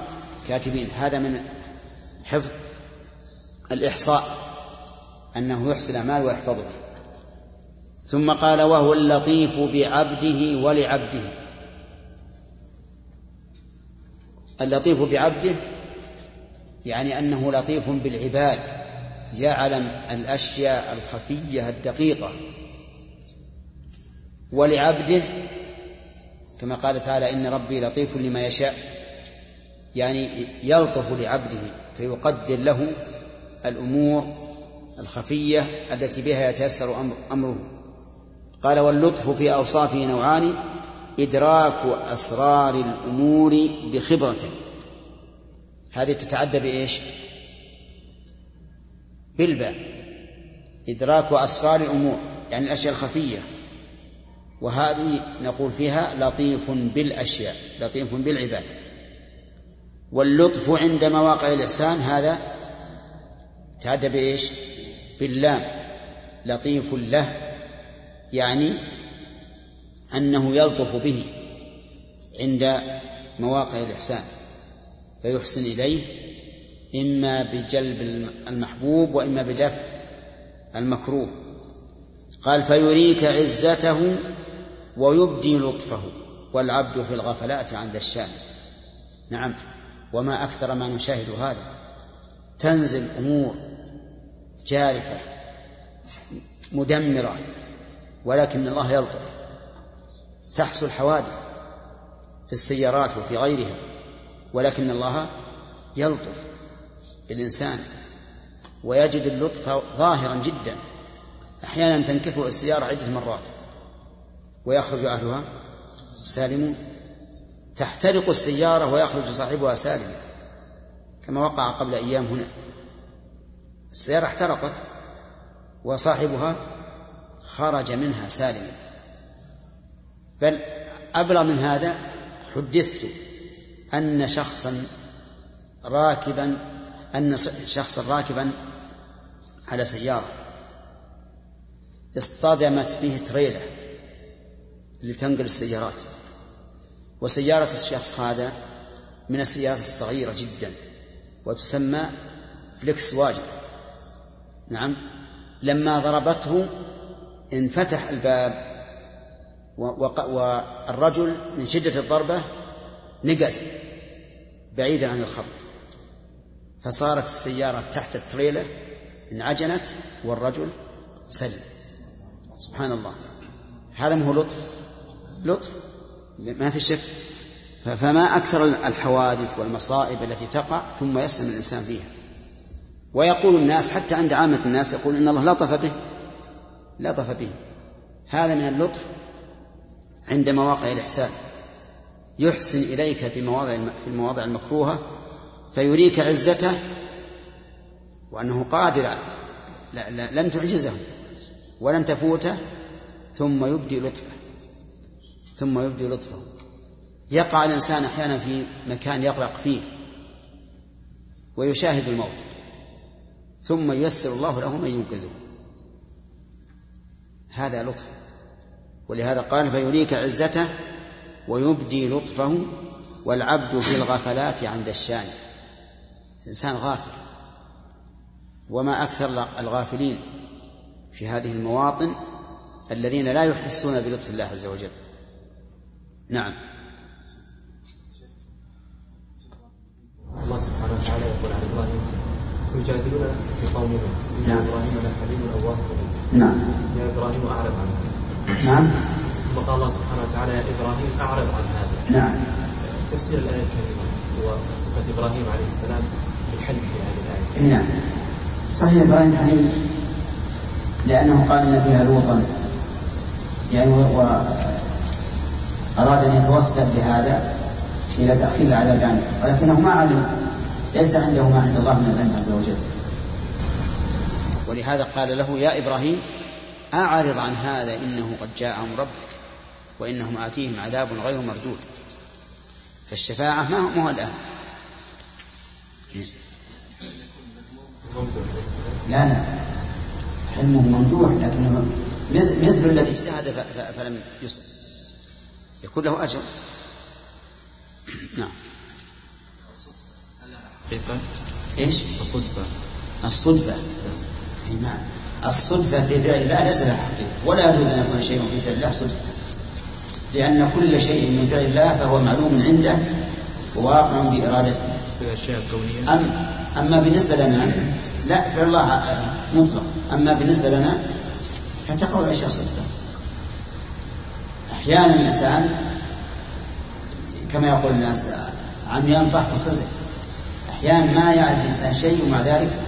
كاتبين. هذا من حفظ الإحصاء أنه يحصي الأعمال ويحفظها ثم قال وهو اللطيف بعبده ولعبده. اللطيف بعبده يعني أنه لطيف بالعباد يعلم الأشياء الخفية الدقيقة. ولعبده كما قال تعالى إن ربي لطيف لما يشاء. يعني يلطف لعبده فيقدر له الأمور الخفية التي بها يتيسر أمر أمره. قال واللطف في أوصافه نوعان إدراك أسرار الأمور بخبرة. هذه تتعدى بإيش؟ بالباء. إدراك أسرار الأمور يعني الأشياء الخفية. وهذه نقول فيها لطيف بالأشياء لطيف بالعباد. واللطف عند مواقع الإحسان هذا تعدى بإيش؟ باللام. لطيف له يعني أنه يلطف به عند مواقع الإحسان فيحسن إليه إما بجلب المحبوب وإما بدفع المكروه. قال فيريك عزته ويبدي لطفه والعبد في الغفلات عند الشام نعم. وما أكثر ما نشاهد هذا. تنزل أمور جارفة مدمرة ولكن الله يلطف. تحصل حوادث في السيارات وفي غيرها ولكن الله يلطف بالإنسان ويجد اللطف ظاهرا جدا. أحيانا تنكفئ السيارة عدة مرات ويخرج أهلها سالمون. تحترق السيارة ويخرج صاحبها سالما كما وقع قبل أيام هنا. السيارة احترقت وصاحبها خرج منها سالما. بل أبلغ من هذا حدثت أن شخصا راكبا أن شخصا راكبا على سيارة اصطدمت به تريلة لتنقل السيارات. وسيارة الشخص هذا من السيارات الصغيرة جدا وتسمى فليكس واجن نعم. لما ضربته انفتح الباب والرجل من شدة الضربة نقز بعيدا عن الخط. فصارت السيارة تحت التريلة انعجنت والرجل سلم. سبحان الله. هذا ما هو لطف؟ لطف؟ ما في شك. فما أكثر الحوادث والمصائب التي تقع ثم يسلم الإنسان فيها. ويقول الناس حتى عند عامة الناس يقول إن الله لطف به. لطف به. هذا من اللطف عند مواقع الإحسان. يحسن إليك في مواضع في المواضع المكروهة فيريك عزته وأنه قادر لا لا لن تعجزه ولن تفوته ثم يبدي لطفه. ثم يبدي لطفه. يقع الإنسان أحيانا في مكان يغرق فيه ويشاهد الموت. ثم ييسر الله له من ينقذه. هذا لطف ولهذا قال فيريك عزته ويبدي لطفه والعبد في الغفلات عند الشان. إنسان غافل. وما أكثر الغافلين في هذه المواطن الذين لا يحسون بلطف الله عز وجل. نعم. الله سبحانه وتعالى يقول عن إبراهيم يجادلون في قوم لوط. نعم. إبراهيم لحليم أواه. نعم. يا إبراهيم أعرض عنه. نعم. ثم قال الله سبحانه وتعالى يا إبراهيم أعرض عن هذا. نعم. تفسير الآية الكريمة وصفه إبراهيم عليه السلام بالحلم في هذه الآية. نعم. صحيح إبراهيم حليم. لأنه قال إن فيها لوطا. يعني واراد أن يتوسل بهذا إلى تأخير العذاب عنه ولكنه ما علم ليس عنده ما عند الله من العلم عز وجل. ولهذا قال له يا إبراهيم أعرض عن هذا إنه قد جاء أمر ربك وإنهم آتيهم عذاب غير مردود. فالشفاعة ما هو الآن؟ لا لا. حلمه ممدوح لكنه مثل الذي اجتهد فلم يصب. يكون له أجر. نعم. حقيقة إيش؟ الصدفة. الصدفة. نعم. الصدفة في فعل الله ليس لها حقيقة ولا يجوز أن يكون شيء في فعل الله صدفة. لأن كل شيء من فعل الله فهو معلوم عنده وواقع بإرادته. في الأشياء الكونية. أم أما بالنسبة لنا لا فعل الله مطلق. أما بالنسبة لنا فتقع الأشياء صدفة. أحيانا الإنسان كما يقول الناس عميان طاح وخزي. أحيانا ما يعرف الإنسان شيء ومع ذلك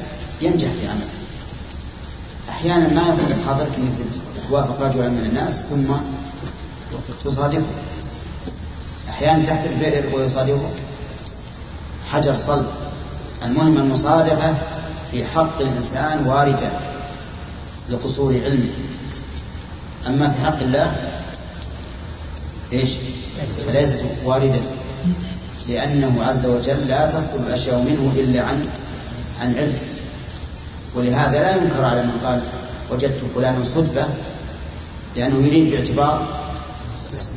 ينجح في عمله. أحيانا ما يكون في أنك توافق رجلا من الناس ثم تصادقه أحيانا تحت البئر ويصادقك حجر صلب. المهم المصادقة في حق الإنسان واردة لقصور علمه. أما في حق الله إيش؟ فليست واردة. لأنه عز وجل لا تصدر الأشياء منه إلا عن عن علم. ولهذا لا ينكر على من قال وجدت فلانا صدفة لأنه يريد باعتبار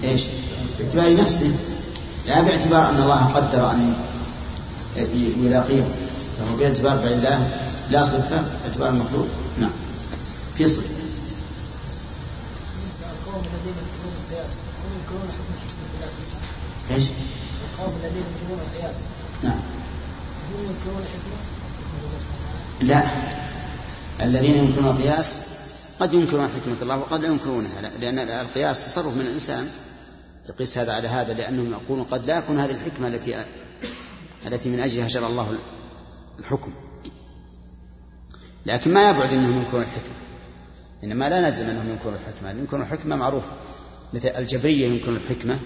إيش؟ باعتبار نفسه. لا باعتبار أن الله قدر أن يلاقيه. فهو باعتبار الله لا صدفة باعتبار المخلوق نعم. في صدفة. إيش؟ القوم الذين ينكرون القياس. نعم. ينكرون الحكمة؟ لا. الذين ينكرون القياس قد ينكرون حكمة الله وقد لا ينكرونها لأن القياس تصرف من الإنسان. يقيس هذا على هذا لأنهم يقولون قد لا يكون هذه الحكمة التي التي من أجلها شرع الله الحكم. لكن ما يبعد أنهم ينكرون الحكمة. إنما لا نلزم أنهم ينكرون الحكمة. ينكرون الحكمة معروف مثل الجبرية ينكرون الحكمة.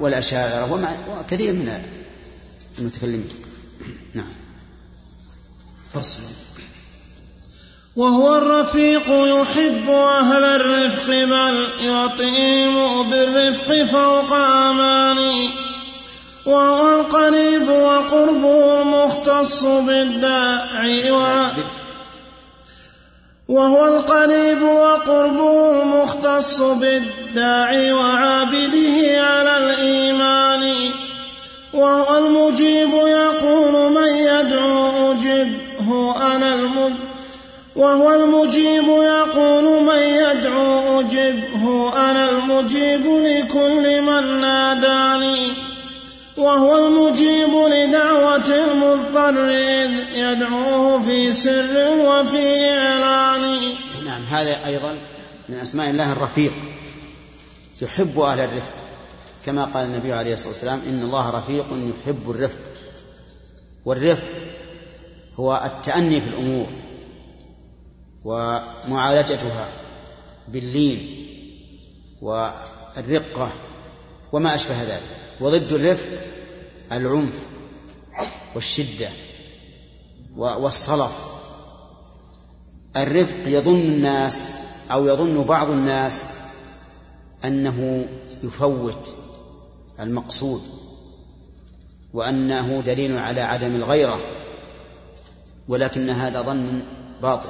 والأشاعرة وكثير من المتكلمين. نعم. فصل وهو الرفيق يحب أهل الرفق بل يطيم بالرفق فوق أماني. وقربه المختص بالداعي. وهو القريب وقربه المختص بالداعي وعابده على الإيمان. وهو المجيب يقول من يدعو أجبه أنا المجيب وهو المجيب يقول من يدعو أجبه أنا المجيب لكل من ناداني. وهو المجيب لدعوة المضطر إذ يدعوه في سر وفي إعلان. نعم هذا أيضا من أسماء الله الرفيق. يحب أهل الرفق. كما قال النبي عليه الصلاة والسلام إن الله رفيق يحب الرفق. والرفق هو التأني في الأمور ومعالجتها باللين والرقة وما أشبه ذلك. وضد الرفق العنف والشدة والصلف. الرفق يظن الناس أو يظن بعض الناس أنه يفوت المقصود وأنه دليل على عدم الغيرة ولكن هذا ظن باطل.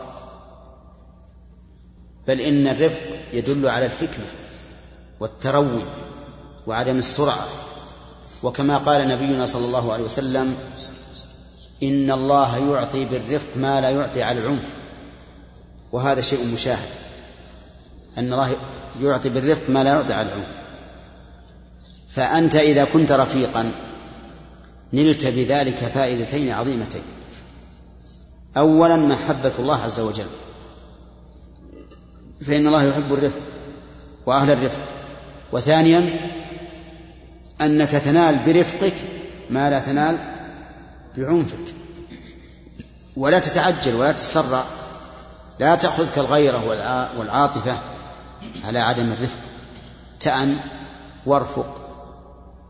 بل إن الرفق يدل على الحكمة والتروي وعدم السرعة. وكما قال نبينا صلى الله عليه وسلم إن الله يعطي بالرفق ما لا يعطي على العنف. وهذا شيء مشاهد أن الله يعطي بالرفق ما لا يعطي على العنف. فأنت إذا كنت رفيقا نلت بذلك فائدتين عظيمتين. أولا محبة الله عز وجل. فإن الله يحب الرفق وأهل الرفق. وثانيا أنك تنال برفقك ما لا تنال بعنفك. ولا تتعجل ولا تتسرع. لا تأخذك الغيرة والعاطفة على عدم الرفق. تأن وارفق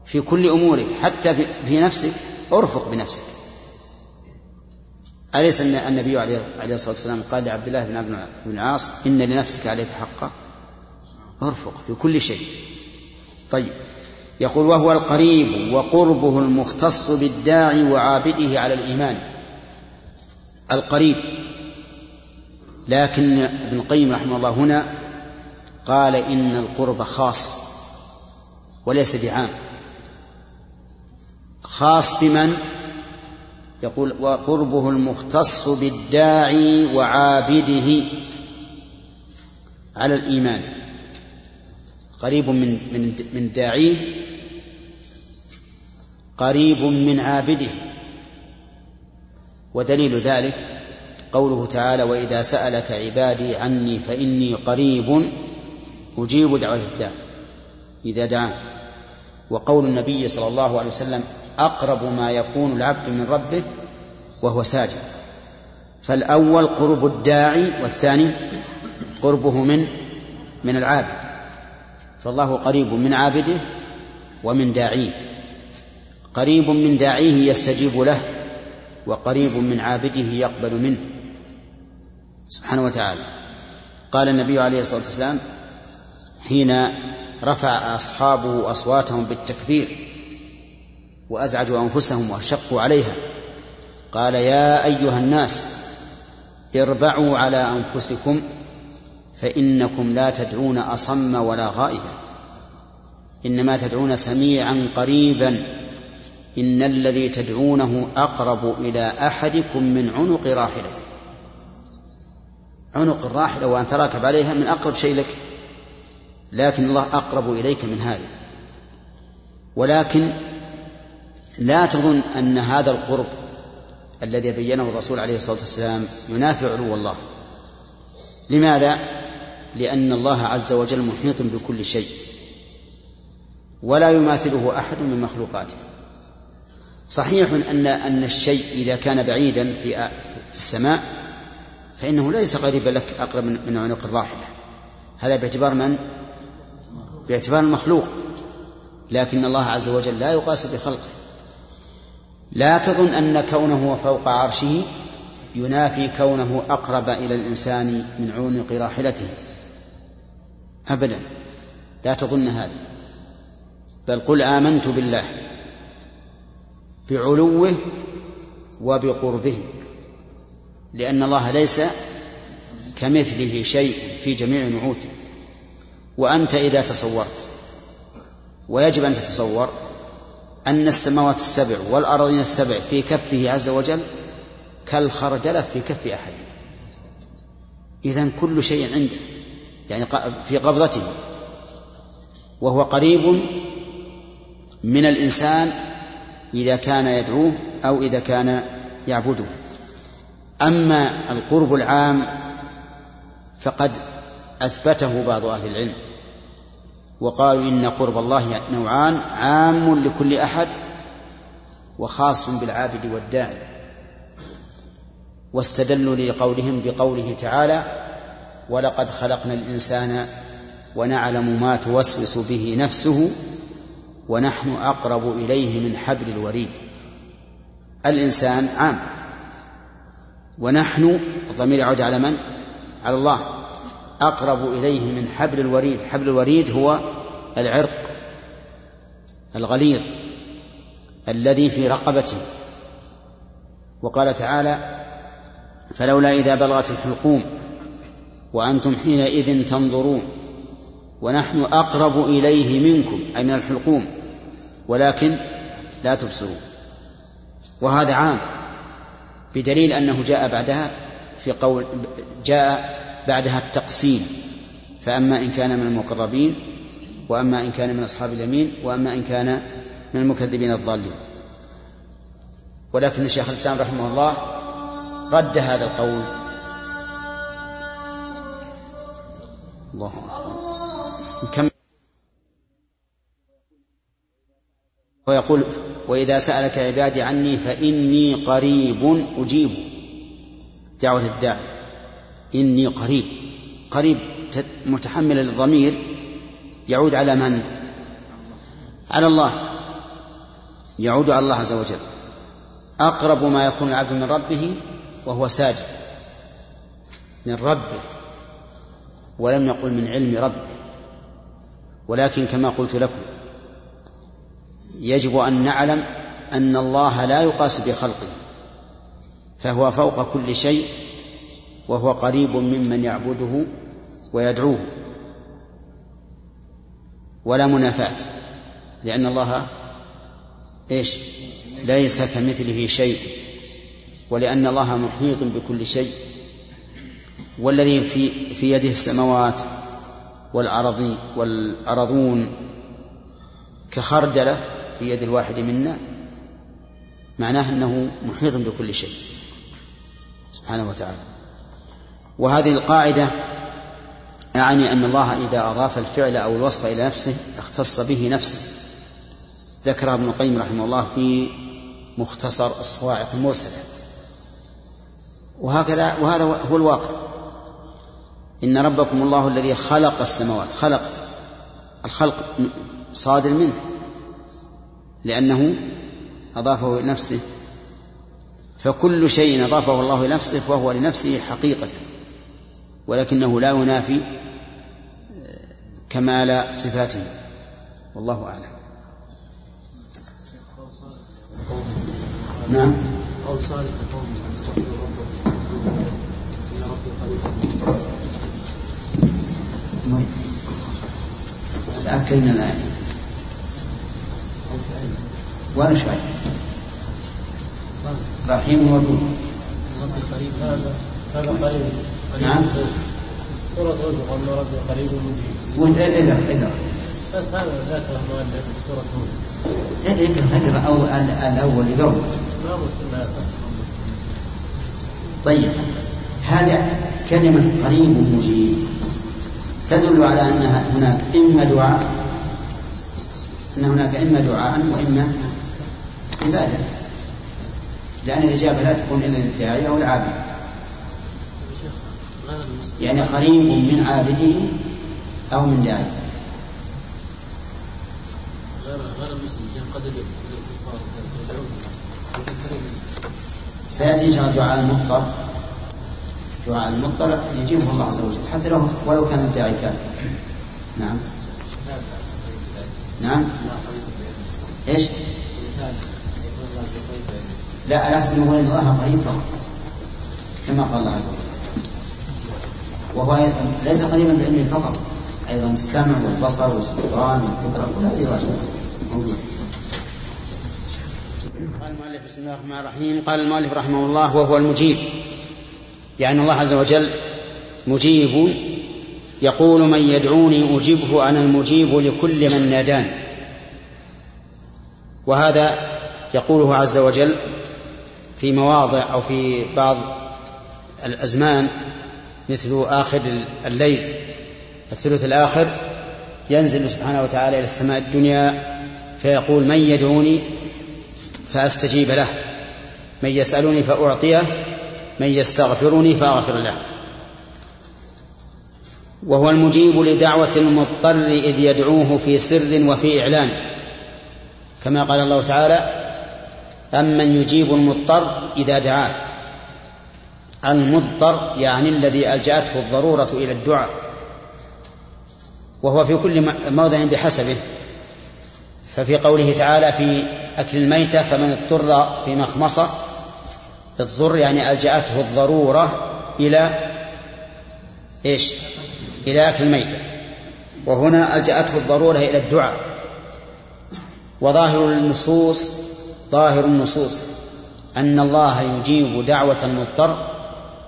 في كل أمورك حتى في نفسك. ارفق بنفسك. أليس أن النبي عليه الصلاة والسلام قال لعبد الله بن العاص إن لنفسك عليك حقا؟ ارفق في كل شيء. طيب. يقول وهو القريب وقربه المختص بالداعي وعابده على الإيمان. القريب. لكن ابن القيم رحمه الله هنا قال إن القرب خاص وليس بعام. خاص بمن؟ يقول وقربه المختص بالداعي وعابده على الإيمان. قريب من من من داعيه قريب من عابده. ودليل ذلك قوله تعالى وإذا سألك عبادي عني فإني قريب أجيب دعوة الداع إذا دعان. وقول النبي صلى الله عليه وسلم أقرب ما يكون العبد من ربه وهو ساجد. فالأول قرب الداعي والثاني قربه من من العابد. فالله قريب من عابده ومن داعيه. قريب من داعيه يستجيب له وقريب من عابده يقبل منه. سبحانه وتعالى. قال النبي عليه الصلاة والسلام حين رفع أصحابه أصواتهم بالتكبير وأزعجوا أنفسهم وشقوا عليها قال يا أيها الناس اربعوا على أنفسكم فإنكم لا تدعون أصم ولا غائبا إنما تدعون سميعا قريبا. إن الذي تدعونه أقرب إلى أحدكم من عنق راحلته. عنق الراحلة وأن تراكب عليها من أقرب شيء لك. لكن الله أقرب إليك من هذا ولكن لا تظن أن هذا القرب الذي بينه الرسول عليه الصلاة والسلام ينافع علو الله. لماذا؟ لأن الله عز وجل محيط بكل شيء ولا يماثله أحد من مخلوقاته. صحيح أن أن الشيء إذا كان بعيدا في في السماء فإنه ليس قريبا لك أقرب من عنق الراحلة هذا باعتبار من؟ باعتبار المخلوق. لكن الله عز وجل لا يقاس بخلقه. لا تظن أن كونه فوق عرشه ينافي كونه أقرب إلى الإنسان من عنق راحلته. أبدا. لا تظن هذا. بل قل آمنت بالله بعلوه وبقربه لأن الله ليس كمثله شيء في جميع نعوته. وأنت إذا تصورت ويجب أن تتصور أن السماوات السبع والأراضين السبع في كفه عز وجل كالخردلة في كف أحدهم إذا كل شيء عنده. يعني في قبضته. وهو قريب من الإنسان إذا كان يدعوه أو إذا كان يعبده. أما القرب العام فقد أثبته بعض أهل العلم وقالوا إن قرب الله نوعان عام لكل أحد وخاص بالعابد والداعي. واستدلوا لقولهم بقوله تعالى ولقد خلقنا الإنسان ونعلم ما توسوس به نفسه ونحن أقرب إليه من حبل الوريد. الإنسان عام. ونحن الضمير يعود على من؟ على الله. أقرب إليه من حبل الوريد. حبل الوريد هو العرق الغليظ الذي في رقبته. وقال تعالى فلولا إذا بلغت الحلقوم وأنتم حينئذ تنظرون ونحن أقرب إليه منكم أي من الحلقوم ولكن لا تبصرون. وهذا عام بدليل أنه جاء بعدها في قول جاء بعدها التقسيم. فأما إن كان من المقربين وأما إن كان من أصحاب اليمين وأما إن كان من المكذبين الضالين. ولكن الشيخ الإسلام رحمه الله رد هذا القول. الله ويقول وإذا سألك عبادي عني فإني قريب أجيب. دعوة الداعي إني قريب. قريب متحمل للضمير يعود على من؟ على الله. يعود على الله عز وجل. أقرب ما يكون العبد من ربه وهو ساجد. من ربه. ولم يقل من علم ربه ولكن كما قلت لكم يجب أن نعلم أن الله لا يقاس بخلقه فهو فوق كل شيء وهو قريب ممن يعبده ويدعوه. ولا منافاة لأن الله إيش؟ ليس كمثله شيء ولأن الله محيط بكل شيء. والذي في في يده السماوات والأرض والأرضون كخردلة في يد الواحد منا معناه أنه محيط بكل شيء سبحانه وتعالى. وهذه القاعدة أعني أن الله إذا أضاف الفعل أو الوصف إلى نفسه اختص به نفسه. ذكرها ابن القيم رحمه الله في مختصر الصواعق المرسلة. وهكذا وهذا هو الواقع. إن ربكم الله الذي خلق السماوات خلق الخلق صادر منه لأنه أضافه إلى نفسه فكل شيء أضافه الله إلى نفسه فهو لنفسه حقيقة ولكنه لا ينافي كمال صفاته والله أعلم. نعم. قول صالح قوم استغفروا ربكم إن ربي قريب تأكدنا الآية وأنا شايف رحيم ودود هذا قريب نعم. سورة هود أن ربي قريب مجيب وانت إقرأ إقرأ. بس هذا ذكر المؤلف سورة هود إقرأ. اقرا أول الأول قبل طيب. هذا كلمة قريب مجيب تدل على أن هناك إما دعاء أن هناك إما دعاء وإما عبادة. لأن الإجابة لا تكون إلا للداعي أو العابد. يعني قريب من عابده أو من داعي غير غير المسلم قد الكفار سيأتي إن شاء الله دعاء المضطر. دعاء المضطر يجيبه الله عز وجل حتى لو ولو كان الداعي كافر. نعم. نعم. إيش؟ لا هو أن الله قريب فقط كما قال الله عز وجل. وهو ليس قريبا بعلم فقط أيضا السمع والبصر والسلطان والقدرة كل هذه واجبة قال المؤلف بسم الله الرحمن الرحيم. قال المؤلف رحمه الله وهو المجيب. يعني الله عز وجل مجيب يقول من يدعوني أجبه أنا المجيب لكل من ناداني. وهذا يقوله عز وجل في مواضع أو في بعض الأزمان مثل آخر الليل الثلث الآخر ينزل سبحانه وتعالى إلى السماء الدنيا فيقول من يدعوني فأستجيب له من يسألني فأعطيه من يستغفرني فأغفر له. وهو المجيب لدعوة المضطر إذ يدعوه في سر وفي إعلان. كما قال الله تعالى أمن يجيب المضطر إذا دعاه. المضطر يعني الذي ألجأته الضرورة إلى الدعاء. وهو في كل موضع بحسبه. ففي قوله تعالى في أكل الميتة فمن اضطر في مخمصة الضر يعني ألجأته الضرورة إلى إيش؟ إلى أكل الميتة وهنا ألجأته الضرورة إلى الدعاء. وظاهر النصوص ظاهر النصوص أن الله يجيب دعوة المضطر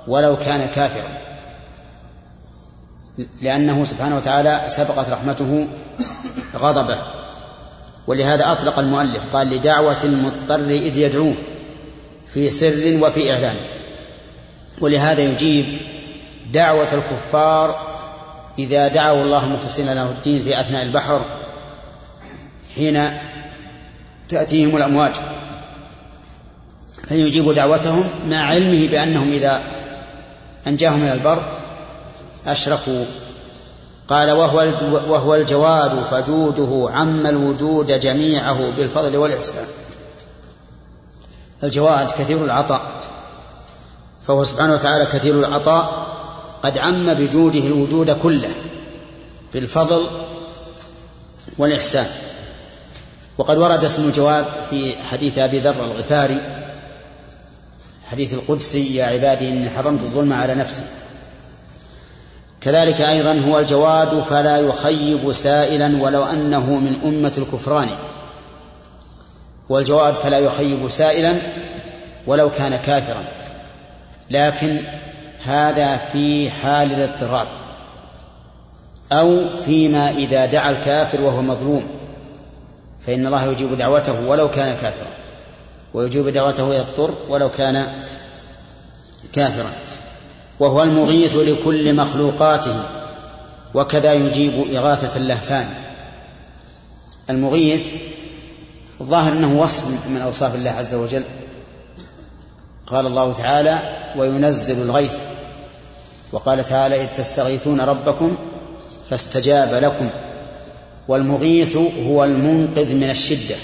ولو كان كافرا. لأنه سبحانه وتعالى سبقت رحمته غضبه. ولهذا أطلق المؤلف قال لدعوة المضطر إذ يدعوه. في سر وفي إعلان. ولهذا يجيب دعوة الكفار إذا دعوا الله مخلصين له الدين في أثناء البحر حين تأتيهم الأمواج. فيجيب دعوتهم مع علمه بأنهم إذا أنجاهم من البر أشركوا؟ قال وهو وهو الجواد فجوده عم الوجود جميعه بالفضل والإحسان. الجواد كثير العطاء. فهو سبحانه وتعالى كثير العطاء قد عم بجوده الوجود كله بالفضل والإحسان. وقد ورد اسم الجواد في حديث أبي ذر الغفاري حديث القدسي يا عبادي إني حرمت الظلم على نفسي. كذلك أيضا هو الجواد فلا يخيب سائلا ولو أنه من أمة الكفران. والجواد فلا يخيب سائلا ولو كان كافرا. لكن هذا في حال الاضطرار أو فيما إذا دعا الكافر وهو مظلوم. فإن الله يجيب دعوته ولو كان كافرا ويجيب دعوته يضطر ولو كان كافرا. وهو المغيث لكل مخلوقاته وكذا يجيب إغاثة اللهفان. المغيث الظاهر أنه وصف من أوصاف الله عز وجل. قال الله تعالى وينزل الغيث وقال تعالى إذ تستغيثون ربكم فاستجاب لكم والمغيث هو المنقذ من الشدة.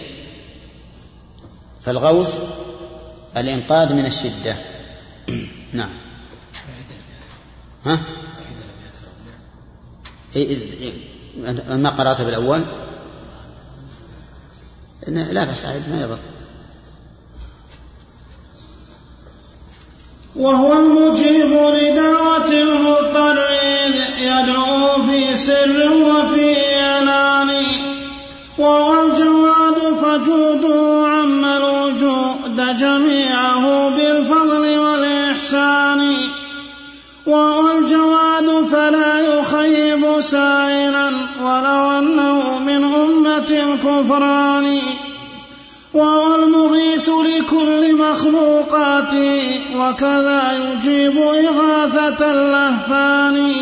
فالغوث الإنقاذ من الشدة. (clears throat) نعم. ها؟ ما قرأت بالأول؟ لا بأس عيد ما يضر. وهو المجيب لدعوة المضطر يدعو في سر وفي إعلان وهو الجواد فجوده عم الوجود جميعه بالفضل والإحسان. وهو الجواد فلا يخيب سائلا. ولو أنه من أمة الكفران وهو المغيث لكل مخلوقاته وكذا يجيب إغاثة اللهفان.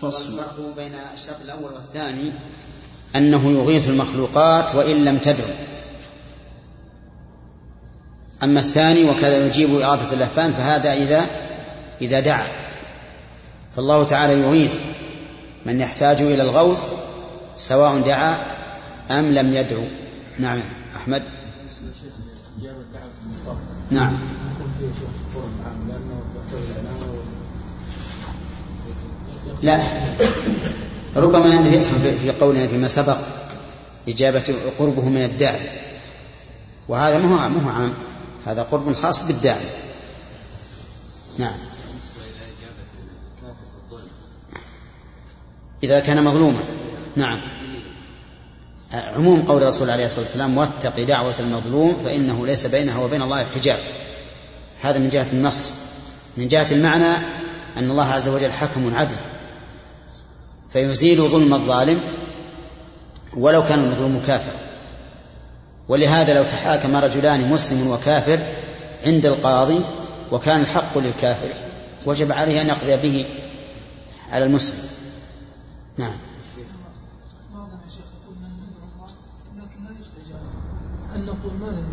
فصل بين الشرط الأول والثاني أنه يغيث المخلوقات وإن لم تدعو أما الثاني وكذا يجيب إغاثة اللهفان فهذا إذا إذا دعا. فالله تعالى يغيث من يحتاج إلى الغوث سواء دعا أم لم يدعو. نعم أحمد. نعم. لا. ربما أنه يفهم في قولنا فيما سبق إجابة قربه من الداعي. وهذا ما هو عام. هذا قرب خاص بالداعي. نعم. إذا كان مظلوما. نعم. عموم قول الرسول عليه الصلاة والسلام واتق دعوة المظلوم فإنه ليس بينها وبين الله حجاب. هذا من جهة النص. من جهة المعنى أن الله عز وجل حكم عدل. فيزيل ظلم الظالم ولو كان المظلوم كافر. ولهذا لو تحاكم رجلان مسلم وكافر عند القاضي وكان الحق للكافر وجب عليه أن يقضي به على المسلم. نعم. أن نقول ما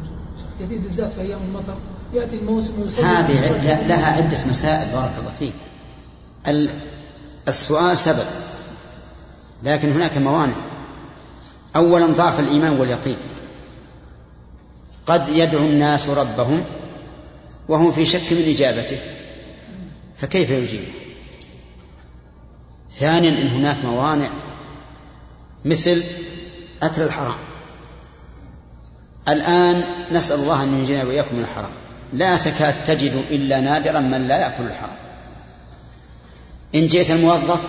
كثير بالذات في أيام المطر يأتي الموسم هذه لها عدة مسائل بارك الله فيك. السؤال سبب لكن هناك موانع. أولا ضعف الإيمان واليقين. قد يدعو الناس ربهم وهم في شك من إجابته فكيف يجيبه؟ ثانيا إن هناك موانع مثل أكل الحرام. الآن نسأل الله أن ينجينا وإياكم من الحرام. لا تكاد تجد إلا نادرا من لا يأكل الحرام. إن جئت الموظف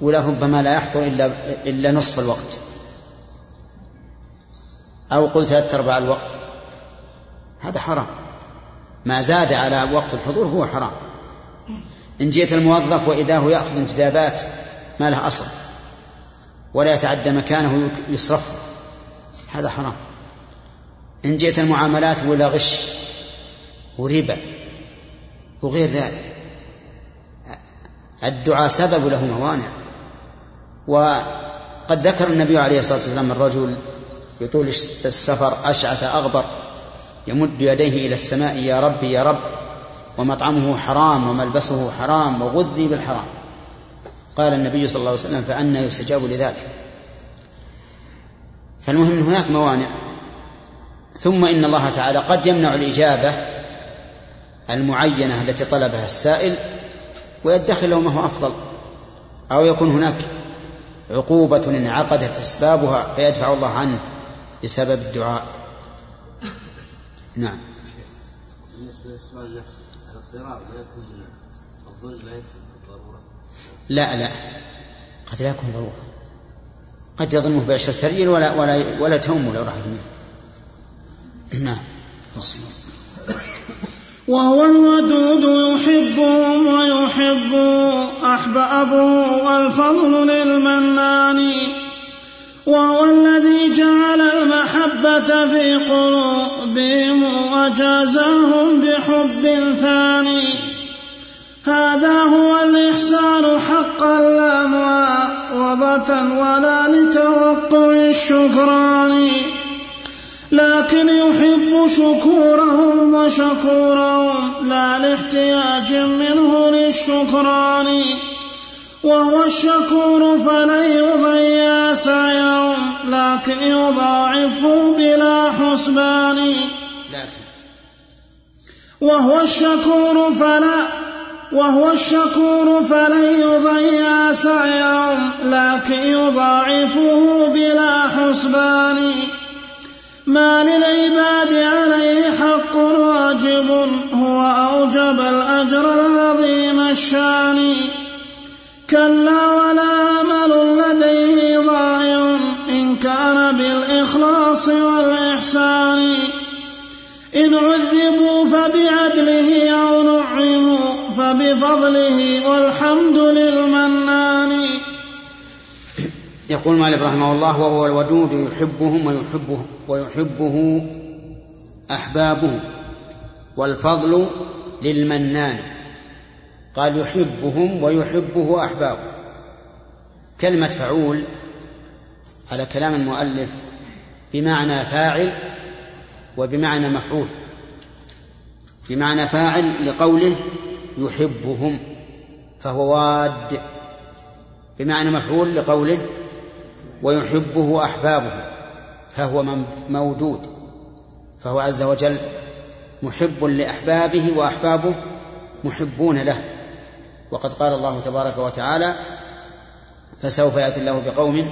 ولربما لا يحضر إلا إلا نصف الوقت. أو قل ثلاثة أرباع الوقت. هذا حرام. ما زاد على وقت الحضور هو حرام. إن جئت الموظف وإذا هو يأخذ انتدابات ما له أصل ولا يتعدى مكانه يصرفه. هذا حرام. إن جئت المعاملات ولا غش وربا وغير ذلك. الدعاء سبب له موانع. وقد ذكر النبي عليه الصلاة والسلام الرجل يطول السفر أشعث أغبر يمد يديه إلى السماء يا ربي يا رب. ومطعمه حرام وملبسه حرام وغذي بالحرام. قال النبي صلى الله عليه وسلم فأنا يستجاب لذلك. فالمهم هناك موانع. ثم إن الله تعالى قد يمنع الإجابة المعينة التي طلبها السائل ويدخر له ما هو أفضل. أو يكون هناك عقوبة انعقدت أسبابها فيدفع الله عنه بسبب الدعاء. نعم. بالنسبة للسؤال نفسه الاضطرار ما يكون من الظلم ما يدخل الضرورة؟ لا لا. قد لا يكون ضرورة. قد يظنه بعشرة ريال ولا ولا ولا تهمه لو راحت منه نعم. وهو الودود يحبهم ويحب أحبابه والفضل للمنان. وهو الذي جعل المحبة في قلوبهم وجازاهم بحب ثاني. هذا هو الإحسان حقا لا معاوضة ولا لتوقع الشكران. لكن يحب شكورهم وشكورهم لا لاحتياج منه للشكران. وهو الشكور فلن يضيع سعيهم. لكن يضاعفه بلا حسبان. وهو الشكور فلا وهو الشكور فلن يضيع سعيهم لكن يضاعفه بلا حسبان. ما للعباد عليه حق واجب هو أوجب الأجر العظيم الشان. كلا ولا عمل لديه ضائع كان بالإخلاص والإحسان. إن عذبوا فبعدله أو نعموا فبفضله والحمد للمنان. يقول مالك رحمه الله وهو الودود يحبهم ويحبه ويحبه أحبابه والفضل للمنان. قال يحبهم ويحبه أحبابه. كلمة فعول على كلام المؤلف بمعنى فاعل وبمعنى مفعول. بمعنى فاعل لقوله يحبهم فهو واد. بمعنى مفعول لقوله ويحبه أحبابه فهو مودود فهو عز وجل محب لأحبابه وأحبابه محبون له. وقد قال الله تبارك وتعالى فسوف يأتي الله بقوم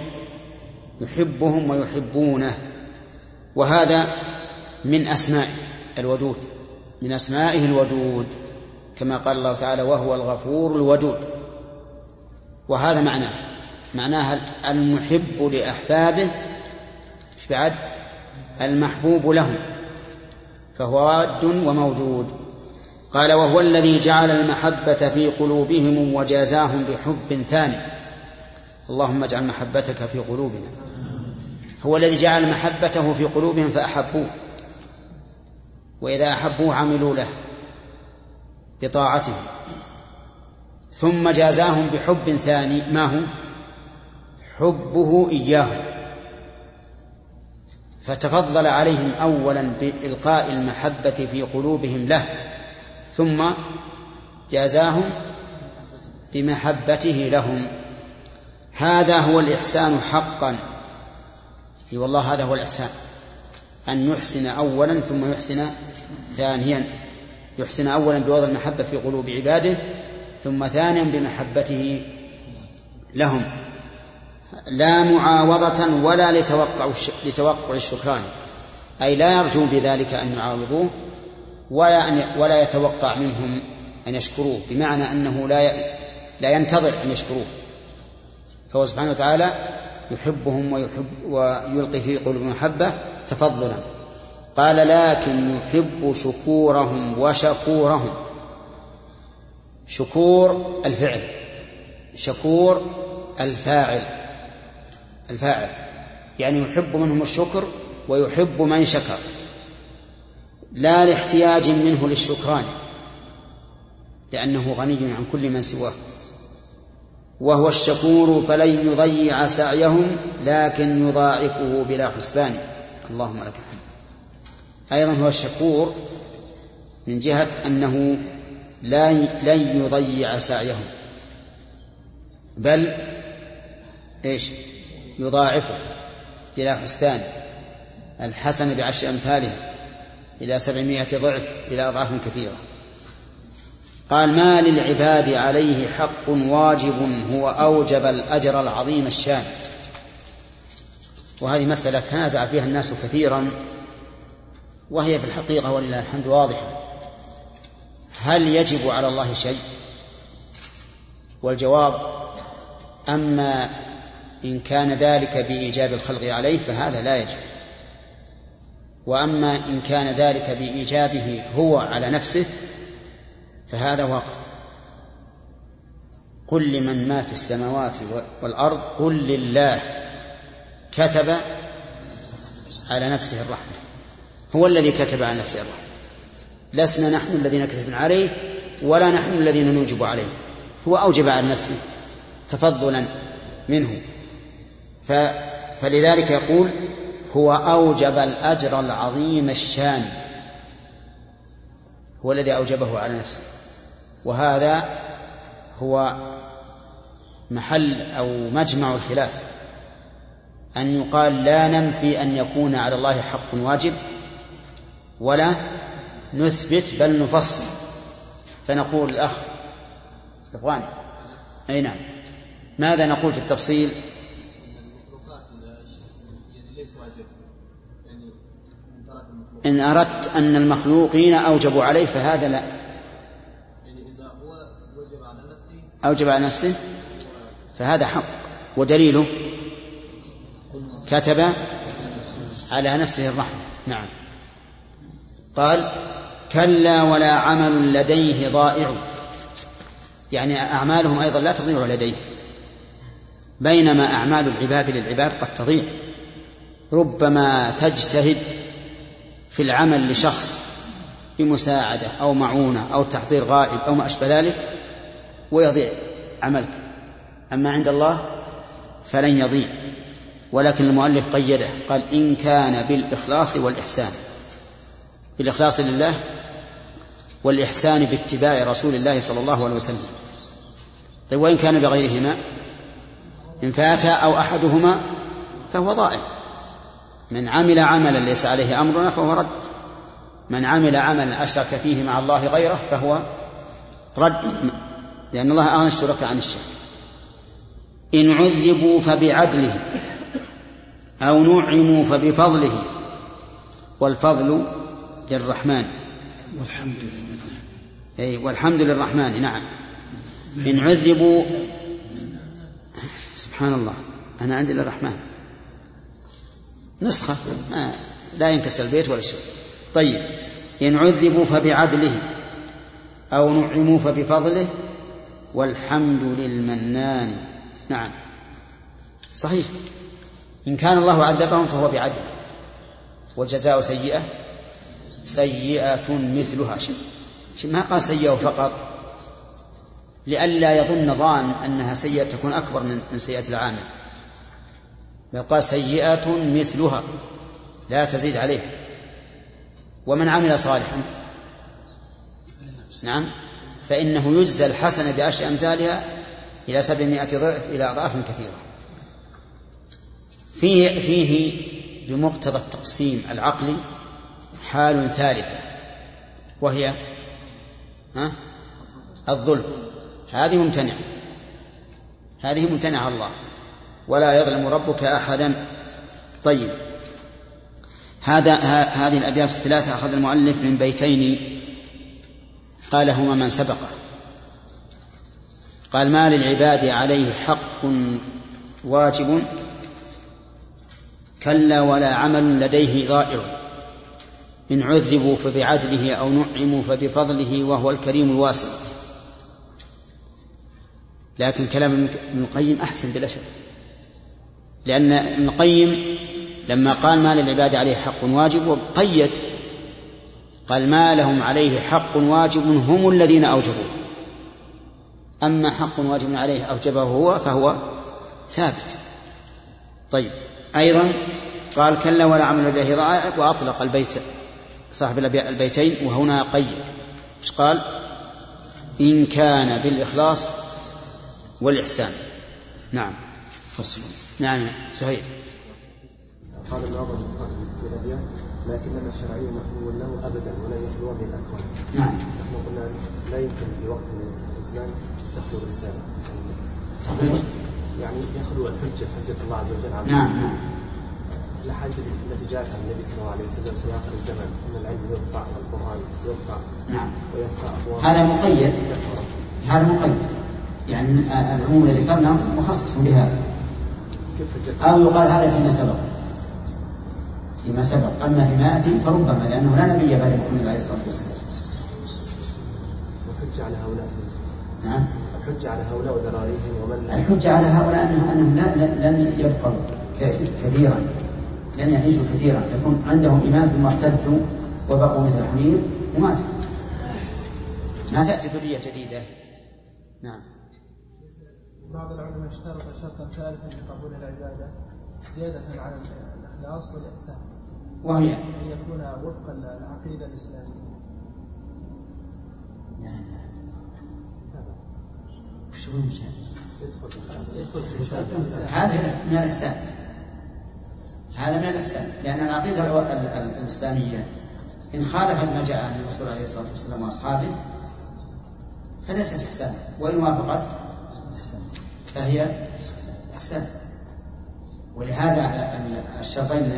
يحبهم ويحبونه. وهذا من أسماء الودود من أسمائه الودود كما قال الله تعالى وهو الغفور الودود وهذا معناه معناها المحب لأحبابه بعد؟ المحبوب لهم فهو راد وموجود. قال وهو الذي جعل المحبة في قلوبهم وجازاهم بحب ثاني اللهم اجعل محبتك في قلوبنا. هو الذي جعل محبته في قلوبهم فأحبوه. وإذا أحبوه عملوا له بطاعته. ثم جازاهم بحب ثاني ما هو؟ حبه إياهم. فتفضل عليهم أولا بإلقاء المحبة في قلوبهم له. ثم جازاهم بمحبته لهم. هذا هو الإحسان حقا. أي والله هذا هو الإحسان. أن يحسن أولا ثم يحسن ثانيا. يحسن أولا بوضع المحبة في قلوب عباده ثم ثانيا بمحبته لهم. لا معاوضة ولا لتوقع لتوقع الشكران. أي لا يرجو بذلك أن يعاوضوه ولا أن ولا يتوقع منهم أن يشكروه. بمعنى أنه لا لا ينتظر أن يشكروه. فهو سبحانه وتعالى يحبهم ويحب ويلقي في قلوبهم محبة تفضلا. قال لكن يحب شكورهم وشكورهم. شكور الفعل. شكور الفاعل. الفاعل. يعني يحب منهم الشكر ويحب من شكر. لا لاحتياج منه للشكران. لأنه غني عن كل من سواه. وهو الشكور فلن يضيع سعيهم لكن يضاعفه بلا حسبان. اللهم لك الحمد. أيضا هو الشكور من جهة أنه لا لن يضيع سعيهم. بل إيش؟ يضاعفه بلا حسبان. الحسن بعشر أمثاله إلى سبعمائة ضعف إلى أضعاف كثيرة. قال ما للعباد عليه حق واجب هو أوجب الأجر العظيم الشان. وهذه مسألة تنازع فيها الناس كثيرا وهي في الحقيقة ولله الحمد واضحة. هل يجب على الله شيء؟ والجواب أما إن كان ذلك بإيجاب الخلق عليه فهذا لا يجب. وأما إن كان ذلك بإيجابه هو على نفسه فهذا واقع. قل لمن ما في السماوات والأرض قل لله. كتب على نفسه الرحمة. هو الذي كتب على نفسه الرحمة. لسنا نحن الذين كتبنا عليه ولا نحن الذين نوجب عليه. هو أوجب على نفسه تفضلا منه. ف فلذلك يقول هو أوجب الأجر العظيم الشان. هو الذي أوجبه على نفسه. وهذا هو محل أو مجمع الخلاف. أن يقال لا ننفي أن يكون على الله حق واجب ولا نثبت بل نفصل. فنقول الأخ إخواني أي نعم. ماذا نقول في التفصيل؟ إن أردت أن المخلوقين أوجبوا عليه فهذا لا. أوجب على نفسه؟ فهذا حق. ودليله كتب على نفسه الرحمة. نعم. قال كلا ولا عمل لديه ضائع. يعني أعمالهم أيضا لا تضيع لديه. بينما أعمال العباد للعباد قد تضيع. ربما تجتهد في العمل لشخص بمساعدة أو معونة أو تحضير غائب أو ما أشبه ذلك ويضيع عملك. أما عند الله فلن يضيع. ولكن المؤلف قيده قال إن كان بالإخلاص والإحسان. بالإخلاص لله والإحسان باتباع رسول الله صلى الله عليه وسلم. طيب وإن كان بغيرهما؟ إن فات أو أحدهما فهو ضائع. من عمل عملا ليس عليه أمرنا فهو رد. من عمل عملا أشرك فيه مع الله غيره فهو رد. لأن الله أغنى الشركاء عن الشرك. إن عذبوا فبعدله أو نعموا فبفضله والفضل للرحمن. والحمد لله. أي والحمد للرحمن نعم. إن عذبوا سبحان الله أنا عندي للرحمن. نسخة ما لا ينكسر البيت ولا شيء. طيب إن عذبوا فبعدله أو نعموا فبفضله والحمد للمنان. نعم. صحيح. إن كان الله عذبهم فهو بعدل. والجزاء سيئة. سيئة مثلها. ما قال سيئة فقط. لئلا يظن ظان أنها سيئة تكون أكبر من سيئة العامل. بل قال سيئة مثلها. لا تزيد عليه ومن عمل صالحا. نعم. فإنه يجزى الحسنة بعشر أمثالها إلى سبعمائة ضعف إلى أضعاف كثيرة. فيه فيه بمقتضى التقسيم العقلي حال ثالثة وهي ها؟ الظلم. هذه ممتنعة. هذه ممتنعة الله. ولا يظلم ربك أحدا. طيب. هذا هذه الأبيات الثلاثة أخذ المؤلف من بيتين قالهما من سبقه. قال ما للعباد عليه حق واجب كلا ولا عمل لديه ضائع. إن عذبوا فبعدله أو نعموا فبفضله وهو الكريم الواسع لكن كلام ابن القيم أحسن بلا شك. لأن ابن القيم لما قال ما للعباد عليه حق واجب وقيد قال ما لهم عليه حق واجب هم الذين أوجبوه. أما حق واجب عليه أوجبه هو فهو ثابت. طيب أيضا قال كلا ولا عمل لديه ضائع وأطلق البيت صاحب البيتين وهنا قيد. إيش قال؟ إن كان بالإخلاص والإحسان. نعم. فصل. نعم سهيل قال الأبيات لكننا الشرعي مفهوم له أبدا ولا يخلو من الأكوان نعم. نحن قلنا لا يمكن في وقت من الأزمان تخلو الرسالة يعني يخلو الحجة حجة الله عز وجل عن نعم نعم. الأحاديث التي جاءت عن النبي صلى الله عليه وسلم في آخر الزمن. أن العلم يرفع والقرآن يرفع نعم. ويرفع أبواب. هذا مقيد. هذا مقيد. يعني العموم الذي ذكرناه مخصص بهذا. كيف أو يقال هذا فيما سبق. فيما سبق. أما فيما يأتي فربما لأنه لا نبي بعد محمد عليه الصلاة والسلام. والحجة على هؤلاء. نعم. الحجة على هؤلاء وذراريهم ومن الحجة على هؤلاء أنهم أنهم لا- لن يبقوا كثيرا. لن يعيشوا كثيرا. يكون عندهم إيمان ثم ارتدوا وبقوا مثل الحمير وماتوا. ما تأتي ذرية جديدة؟ نعم. بعض العلماء اشترط شرطا ثالثا لقبول العبادة زيادة على الإخلاص والإحسان. وهي أن يكون وفق العقيدة الإسلامية. وش هو هذا من الإحسان. هذا من الإحسان. لأن العقيدة الإسلامية إن خالفت ما جاء عن الرسول عليه الصلاة والسلام وأصحابه فليست إحسانا. وإن وافقت فهي إحسان. ولهذا ال- الشرطين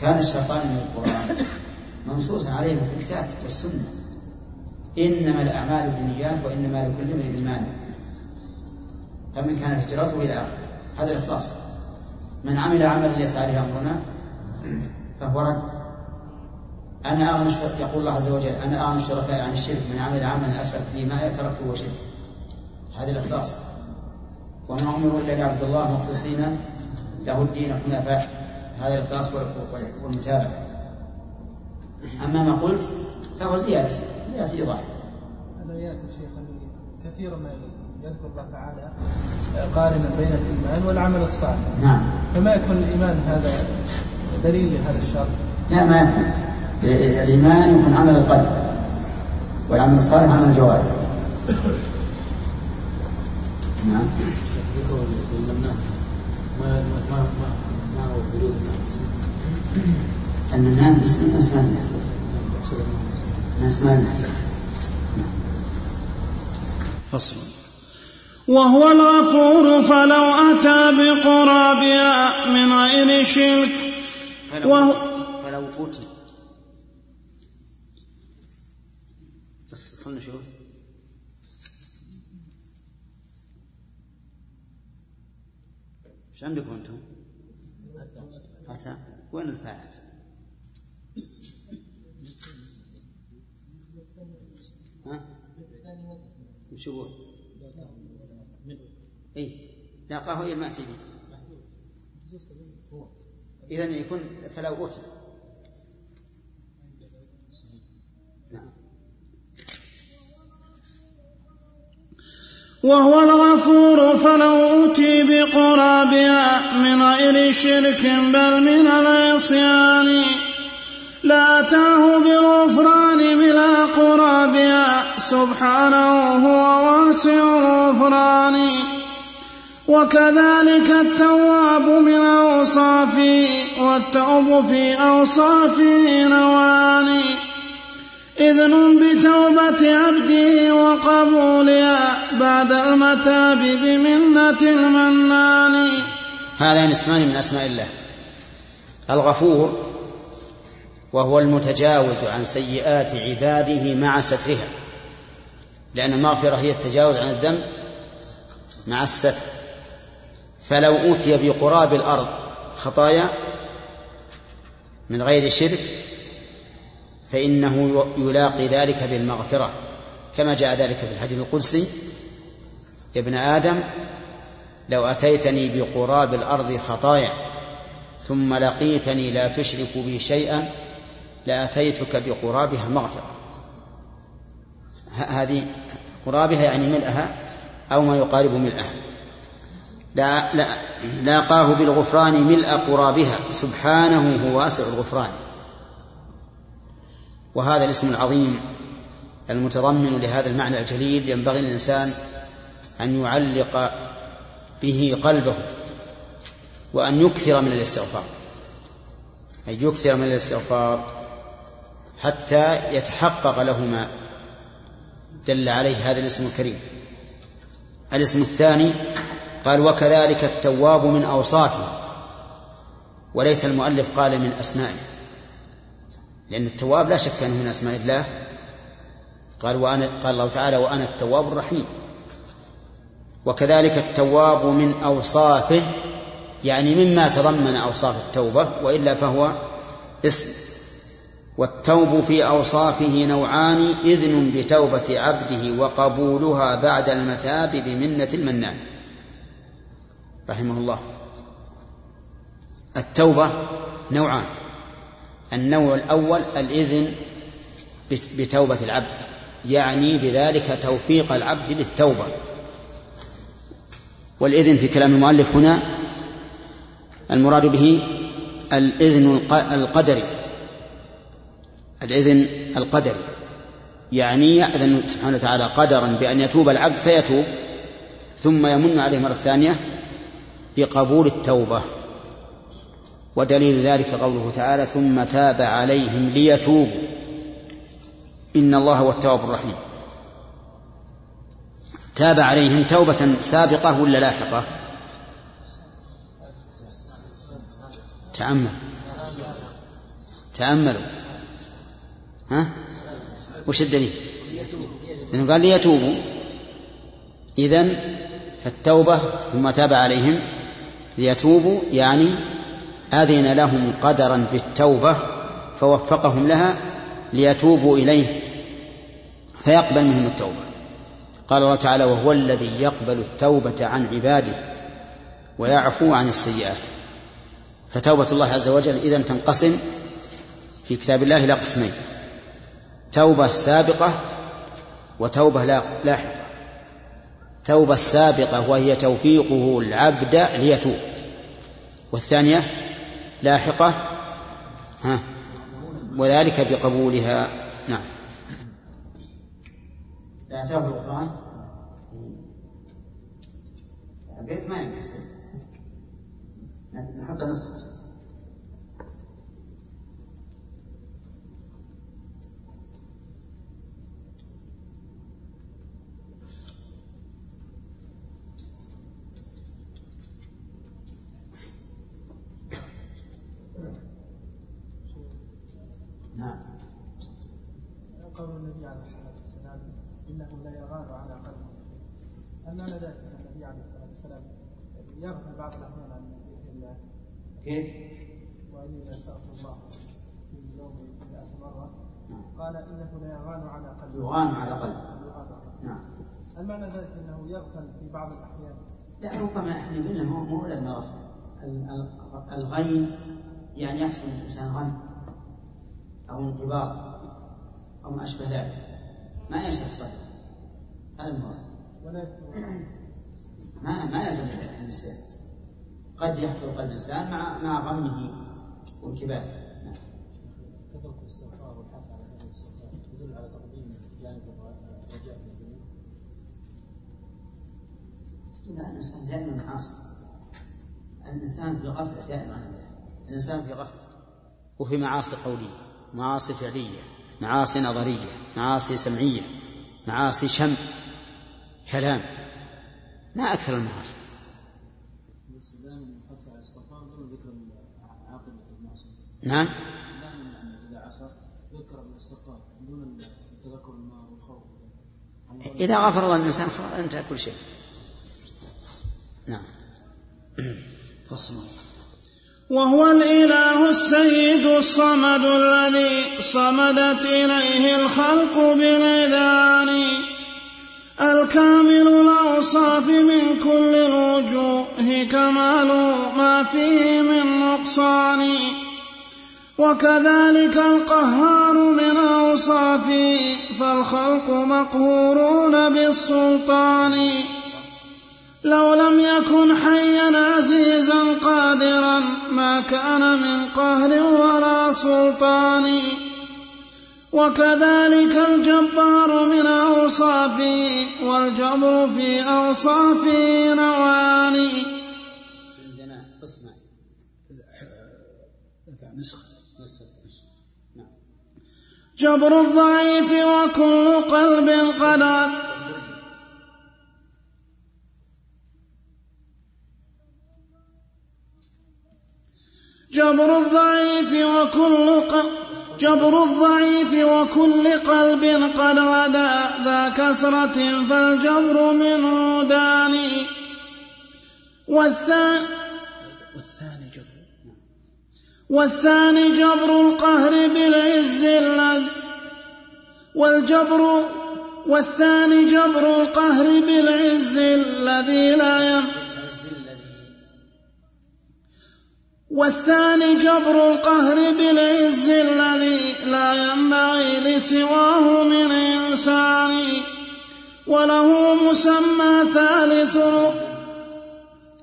كان الشرطان من القرآن منصوصا عليهما في الكتاب والسنة. إنما الأعمال بالنيات وإنما لكل امرئ ما فمن كانت هجرته إلى آخره. هذا الإخلاص. من عمل عملا ليس عليه أمرنا فهو رد. أنا أغنى يقول الله عز وجل أنا أغنى الشركاء عن الشرك. من عمل عملا أشرك فيه معي تركته وشرك هذا الإخلاص. وما أمروا إلا ليعبدوا الله مخلصين له الدين حنفاء. هذا الإخلاص وال- والمتابعة. أما ما قلت فهو زيادة زيادة إيضاح الآيات يا شيخ كثير ما يذكر الله تعالى قارنا بين الإيمان والعمل الصالح. نعم. فما يكون الإيمان هذا دليل لهذا الشرط؟ لا ما يكون. الإيمان يكون عمل القلب والعمل الصالح عمل الجوارح. نعم. أننا بس الناس ما لنا الناس ما لنا فصل. وهو الغفور فلو أتى بقرابها من غير شرك. وهو فلو قتل بس خلنا نشوف إيش عندكم أنتم؟ أتى وين الفاعل؟ ها؟ وش يقول؟ اي لاقاه إلى ما به اذا يكون فلو اتي نعم وهو الغفور فلو أوتي بقرابها من غير شرك بل من العصيان. لاتاه بالغفران بلا قرابها سبحانه هو واسع الغفران. وكذلك التواب من أوصافه والتوب في أوصافه نوان. إذن بتوبة عبده وقبولها بعد المتاب بمنة المنان. هذان اسمان من أسماء الله. الغفور وهو المتجاوز عن سيئات عباده مع سترها. لأن المغفرة هي التجاوز عن الذنب مع الستر. فلو أوتي بقراب الأرض خطايا من غير شرك فإنه يلاقي ذلك بالمغفرة كما جاء ذلك في الحديث القدسي يا ابن آدم لو أتيتني بقراب الأرض خطايا ثم لقيتني لا تشرك بي شيئا لأتيتك بقرابها مغفرة. هذه قرابها يعني ملئها أو ما يقارب ملئها لا لا لاقاه بالغفران ملء قرابها سبحانه هو واسع الغفران. وهذا الاسم العظيم المتضمن لهذا المعنى الجليل ينبغي للإنسان أن يعلق به قلبه وأن يكثر من الاستغفار. أي يكثر من الاستغفار حتى يتحقق له ما دل عليه هذا الاسم الكريم. الاسم الثاني قال وكذلك التواب من أوصافه. وليس المؤلف قال من أسمائه. لأن التواب لا شك أنه من أسماء الله. قال وأنا قال الله تعالى وأنا التواب الرحيم. وكذلك التواب من أوصافه يعني مما تضمن أوصاف التوبة وإلا فهو اسم. والتوب في أوصافه نوعان إذن بتوبة عبده وقبولها بعد المتاب بمنة المنان. رحمه الله. التوبة نوعان. النوع الأول الإذن بتوبة العبد يعني بذلك توفيق العبد للتوبة. والإذن في كلام المؤلف هنا المراد به الإذن القدري. الإذن القدري يعني يأذن سبحانه وتعالى قدرا بأن يتوب العبد فيتوب ثم يمن عليه مرة ثانية بقبول التوبة. ودليل ذلك قوله تعالى ثم تاب عليهم ليتوبوا. إن الله هو التواب الرحيم. تاب عليهم توبة سابقة ولا لاحقة؟ تأمل. تأملوا. ها؟ وش الدليل؟ لأنه قال ليتوبوا. إذن فالتوبة ثم تاب عليهم ليتوبوا يعني أذن لهم قدرا بالتوبة فوفقهم لها ليتوبوا إليه فيقبل منهم التوبة. قال الله تعالى وهو الذي يقبل التوبة عن عباده ويعفو عن السيئات. فتوبة الله عز وجل إذا تنقسم في كتاب الله إلى قسمين توبة سابقة وتوبة لاحقة. توبة السابقة وهي توفيقه العبد ليتوب. والثانية لاحقة. ها. وذلك بقبولها. نعم. أتاه القرآن بيت ما ينكسر نحط نسخة نعم. قول النبي عليه الصلاة والسلام انه لا يغار على قلبه هل معنى ذلك أن النبي عليه الصلاة والسلام يغفل بعض الأحيان عن ذكر الله؟ كيف؟ وإني أستغفر الله في اليوم 100 مرة. قال إنه لا يغان على قلبه. يغان على قلبه. نعم. هل معنى ذلك إنه يغفل في بعض الأحيان؟ لا ربما إحنا قلنا مو مو لما غفل ال- ال- الغين يعني يحصل الإنسان غم. أو انقباض أو ما أشبه ذلك. ما يشرح صدره هذا المراد. ما ما يلزم الانسان قد يحصل قلب الإنسان مع مع غمه وانكباته. كثرة الاستغفار على يدل على تقديم الرجاء الدنيا لا الإنسان دائما عاصي الإنسان في غفلة دائما. عن الله الإنسان في غفلة. وفي معاصي قولية. معاصي فعلية معاصي نظرية معاصي سمعية معاصي شم كلام ما أكثر المعاصي نعم. إذا غفر الله الإنسان خلاص انتهى كل شيء. نعم. (clears throat) فصل. وهو الإله السيد الصمد الذي صمدت إليه الخلق بالإذان. الكامل الأوصاف من كل الوجوه كمال ما فيه من نقصان. وكذلك القهار من أوصافه فالخلق مقهورون بالسلطان. لو لم يكن حيا عزيزا قادرا ما كان من قهر ولا سلطان. وكذلك الجبار من أوصافه والجبر في أوصافه نواني عندنا اصنع جبر الضعيف وكل قلب قد جبر الضعيف وكل. جبر الضعيف وكل قلب قد غدا ذا كسرة فالجبر منه داني والثاني والثاني جبر القهر بالعز الذي والجبر والثاني جبر القهر بالعز الذي لا يم والثاني جبر القهر بالعز الذي لا ينبغي لسواه من إنسان وله مسمى ثالث.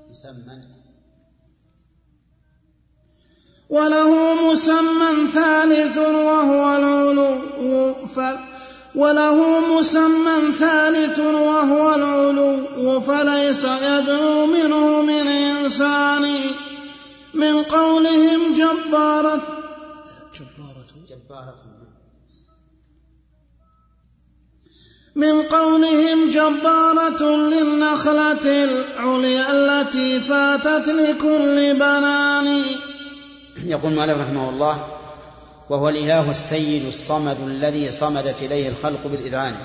مسمى. وله مسمى ثالث وهو العلو وله مسمى ثالث وهو العلو فليس يدعو منه من إنسان. من قولهم جبارة. جبارة جبارة من قولهم جبارة للنخلة العليا التي فاتت لكل بنان. يقول مالك رحمه الله وهو الإله السيد الصمد الذي صمدت إليه الخلق بالإذعان.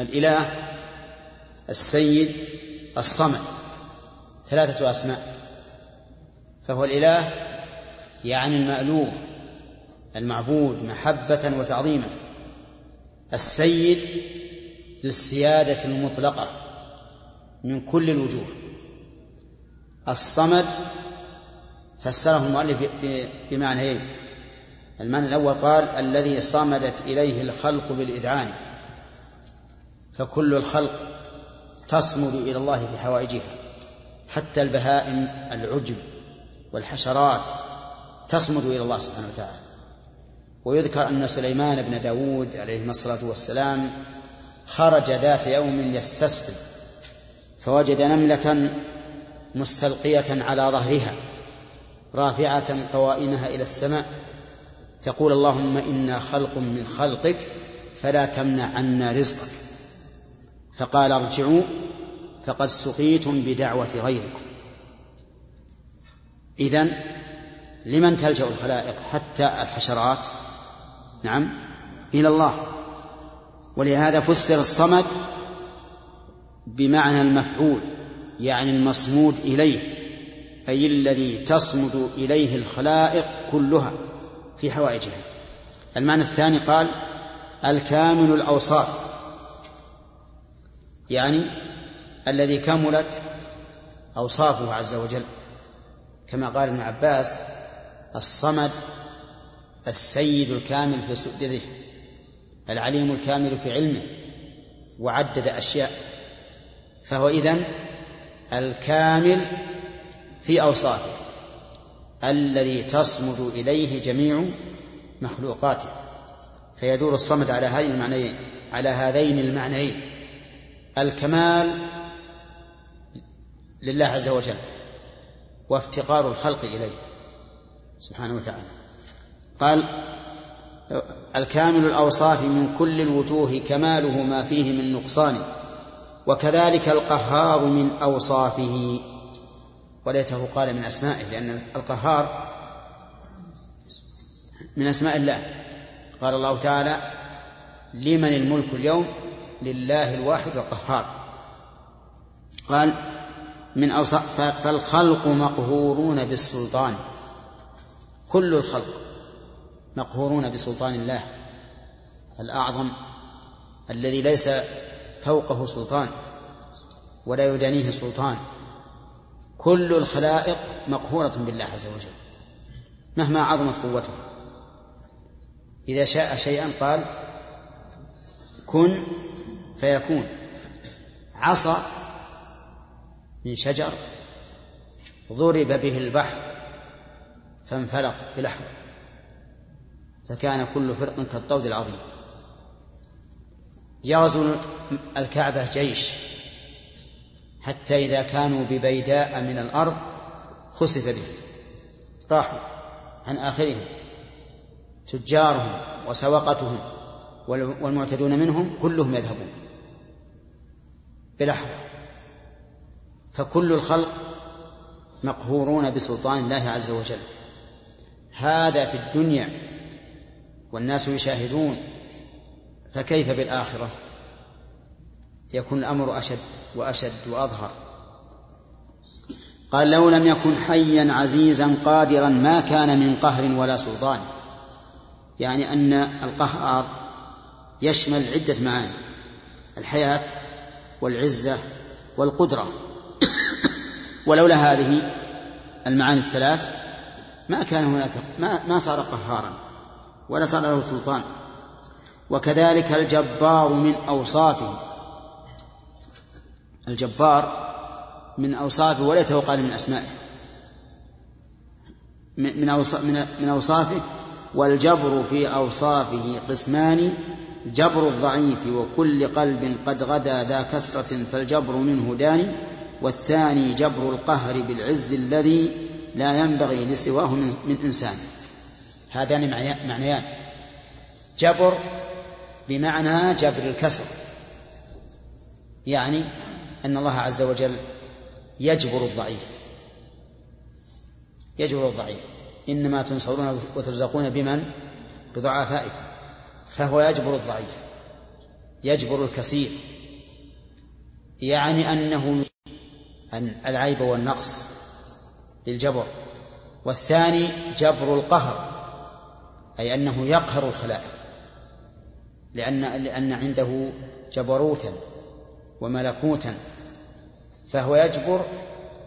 الإله السيد الصمد. ثلاثة أسماء. فهو الإله يعني المألوه المعبود محبة وتعظيما. السيد للسيادة المطلقة من كل الوجوه. الصمد فسره المؤلف بمعنيين المعنى الأول قال الذي صمدت إليه الخلق بالإذعان. فكل الخلق تصمد إلى الله في حوائجها حتى البهائم العجب. والحشرات تصمد إلى الله سبحانه وتعالى. ويذكر أن سليمان بن داود عليه الصلاة والسلام خرج ذات يوم يستسقي فوجد نملة مستلقية على ظهرها رافعة قوائمها إلى السماء تقول اللهم إنا خلق من خلقك فلا تمنع عنا رزقك. فقال ارجعوا فقد سقيتم بدعوة غيركم. إذن لمن تلجأ الخلائق حتى الحشرات؟ نعم. إلى الله. ولهذا فسر الصمد بمعنى المفعول يعني المصمود إليه أي الذي تصمد إليه الخلائق كلها في حوائجها. المعنى الثاني قال الكامل الأوصاف. يعني الذي كملت أوصافه عز وجل. كما قال ابن عباس الصمد السيد الكامل في سؤدده العليم الكامل في علمه وعدد أشياء فهو إذن الكامل في أوصافه الذي تصمد إليه جميع مخلوقاته. فيدور الصمد على هذين المعنيين على هذين المعنيين. الكمال لله عز وجل. وافتقار الخلق إليه. سبحانه وتعالى. قال الكامل الأوصاف من كل الوجوه كماله ما فيه من نقصان وكذلك القهار من أوصافه. وليته قال من أسمائه لأن القهار من أسماء الله. قال الله تعالى لمن الملك اليوم؟ لله الواحد القهار. قال من أوصاف فالخلق مقهورون بالسلطان. كل الخلق مقهورون بسلطان الله. الأعظم الذي ليس فوقه سلطان ولا يدانيه سلطان. كل الخلائق مقهورة بالله عز وجل مهما عظمت قوته. إذا شاء شيئا قال كن فيكون عصا من شجر ضرب به البحر فانفلق بلحظة فكان كل فرق كالطود العظيم. يغزو الكعبة جيش حتى إذا كانوا ببيداء من الأرض خسف بهم. راحوا عن آخرهم تجارهم وسوقتهم والمعتدون منهم كلهم يذهبون. بلحظة. فكل الخلق مقهورون بسلطان الله عز وجل. هذا في الدنيا والناس يشاهدون فكيف بالآخرة؟ يكون الأمر أشد وأشد وأظهر. قال لو لم يكن حيا عزيزا قادرا ما كان من قهر ولا سلطان. يعني أن القهار يشمل عدة معاني الحياة والعزة والقدرة. ولولا هذه المعاني الثلاث ما كان هناك ما, ما صار قهارا ولا صار له سلطان. وكذلك الجبار من أوصافه الجبار من أوصافه وليته قال من أسمائه. من من أوصافه والجبر في أوصافه قسمان جبر الضعيف وكل قلب قد غدا ذا كسرة فالجبر منه داني والثاني جبر القهر بالعز الذي لا ينبغي لسواه من إنسان. هذان معنيان. جبر بمعنى جبر الكسر. يعني أن الله عز وجل يجبر الضعيف. يجبر الضعيف. إنما تنصرون وترزقون بمن؟ بضعفائكم. فهو يجبر الضعيف. يجبر الكثير يعني أنه أن العيب والنقص بالجبر والثاني جبر القهر أي أنه يقهر الخلائق لأن لأن عنده جبروتا وملكوتا فهو يجبر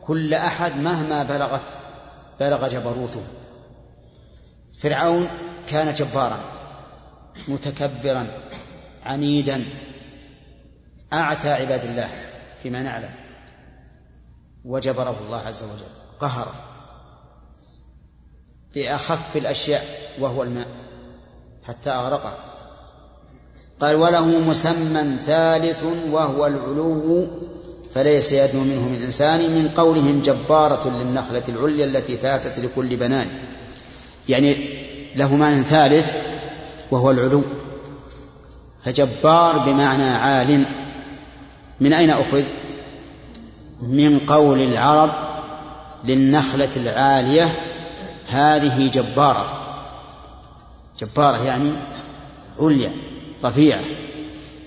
كل أحد مهما بلغت بلغ جبروته. فرعون كان جبارا متكبرا عنيدا أعتى عباد الله فيما نعلم. وجبره الله عز وجل. قهره بأخف الأشياء وهو الماء. حتى أغرقه. قال وله مسمى ثالث وهو العلو فليس يدنو منه من إنسان من قولهم جبارة للنخلة العليا التي فاتت لكل بنان. يعني له معنى ثالث وهو العلو. فجبار بمعنى عال. من أين أخذ؟ من قول العرب للنخلة العالية هذه جبارة. جبارة يعني عليا رفيعة.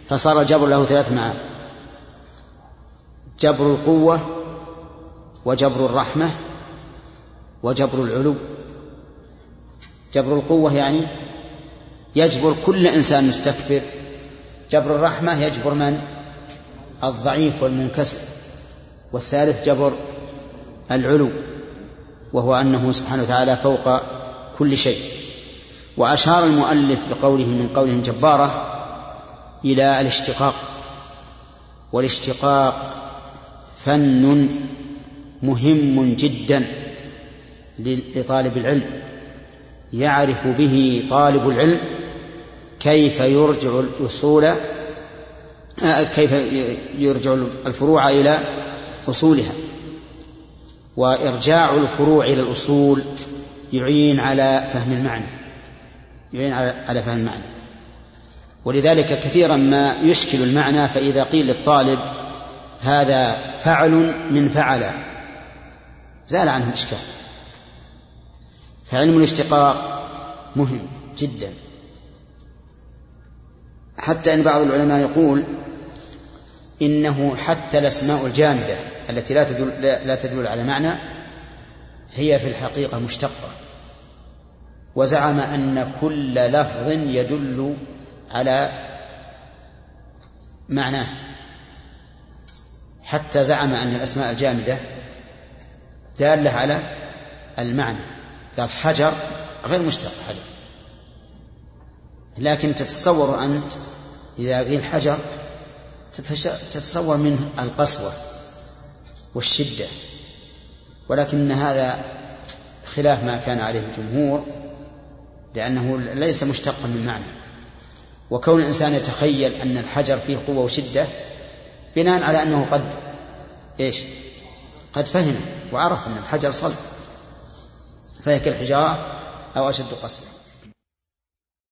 فصار الجبر له ثلاث معاني. جبر القوة وجبر الرحمة وجبر العلو. جبر القوة يعني يجبر كل إنسان مستكبر. جبر الرحمة يجبر من؟ الضعيف والمنكسر. والثالث جبر العلو وهو أنه سبحانه وتعالى فوق كل شيء. وأشار المؤلف بقوله من قولهم جبارة إلى الاشتقاق والاشتقاق فن مهم جدا لطالب العلم يعرف به طالب العلم كيف يرجع الأصول كيف يرجع الفروع إلى أصولها وإرجاع الفروع إلى الأصول يعين على فهم المعنى. يعين على فهم المعنى. ولذلك كثيرا ما يشكل المعنى فإذا قيل للطالب هذا فعل من فعل زال عنه الإشكال فعلم الاشتقاق مهم جدا. حتى إن بعض العلماء يقول إنه حتى الأسماء الجامدة التي لا تدل لا تدل على معنى هي في الحقيقة مشتقة. وزعم أن كل لفظ يدل على معناه. حتى زعم أن الأسماء الجامدة دالة على المعنى. قال حجر غير مشتق حجر. لكن تتصور أنت إذا قيل حجر تتصور منه القسوة والشدة ولكن هذا خلاف ما كان عليه الجمهور لأنه ليس مشتقا من معنى. وكون الإنسان يتخيل أن الحجر فيه قوة وشدة بناء على أنه قد إيش؟ قد فهمه وعرف أن الحجر صلب فهي كالحجارة أو أشد قسوة.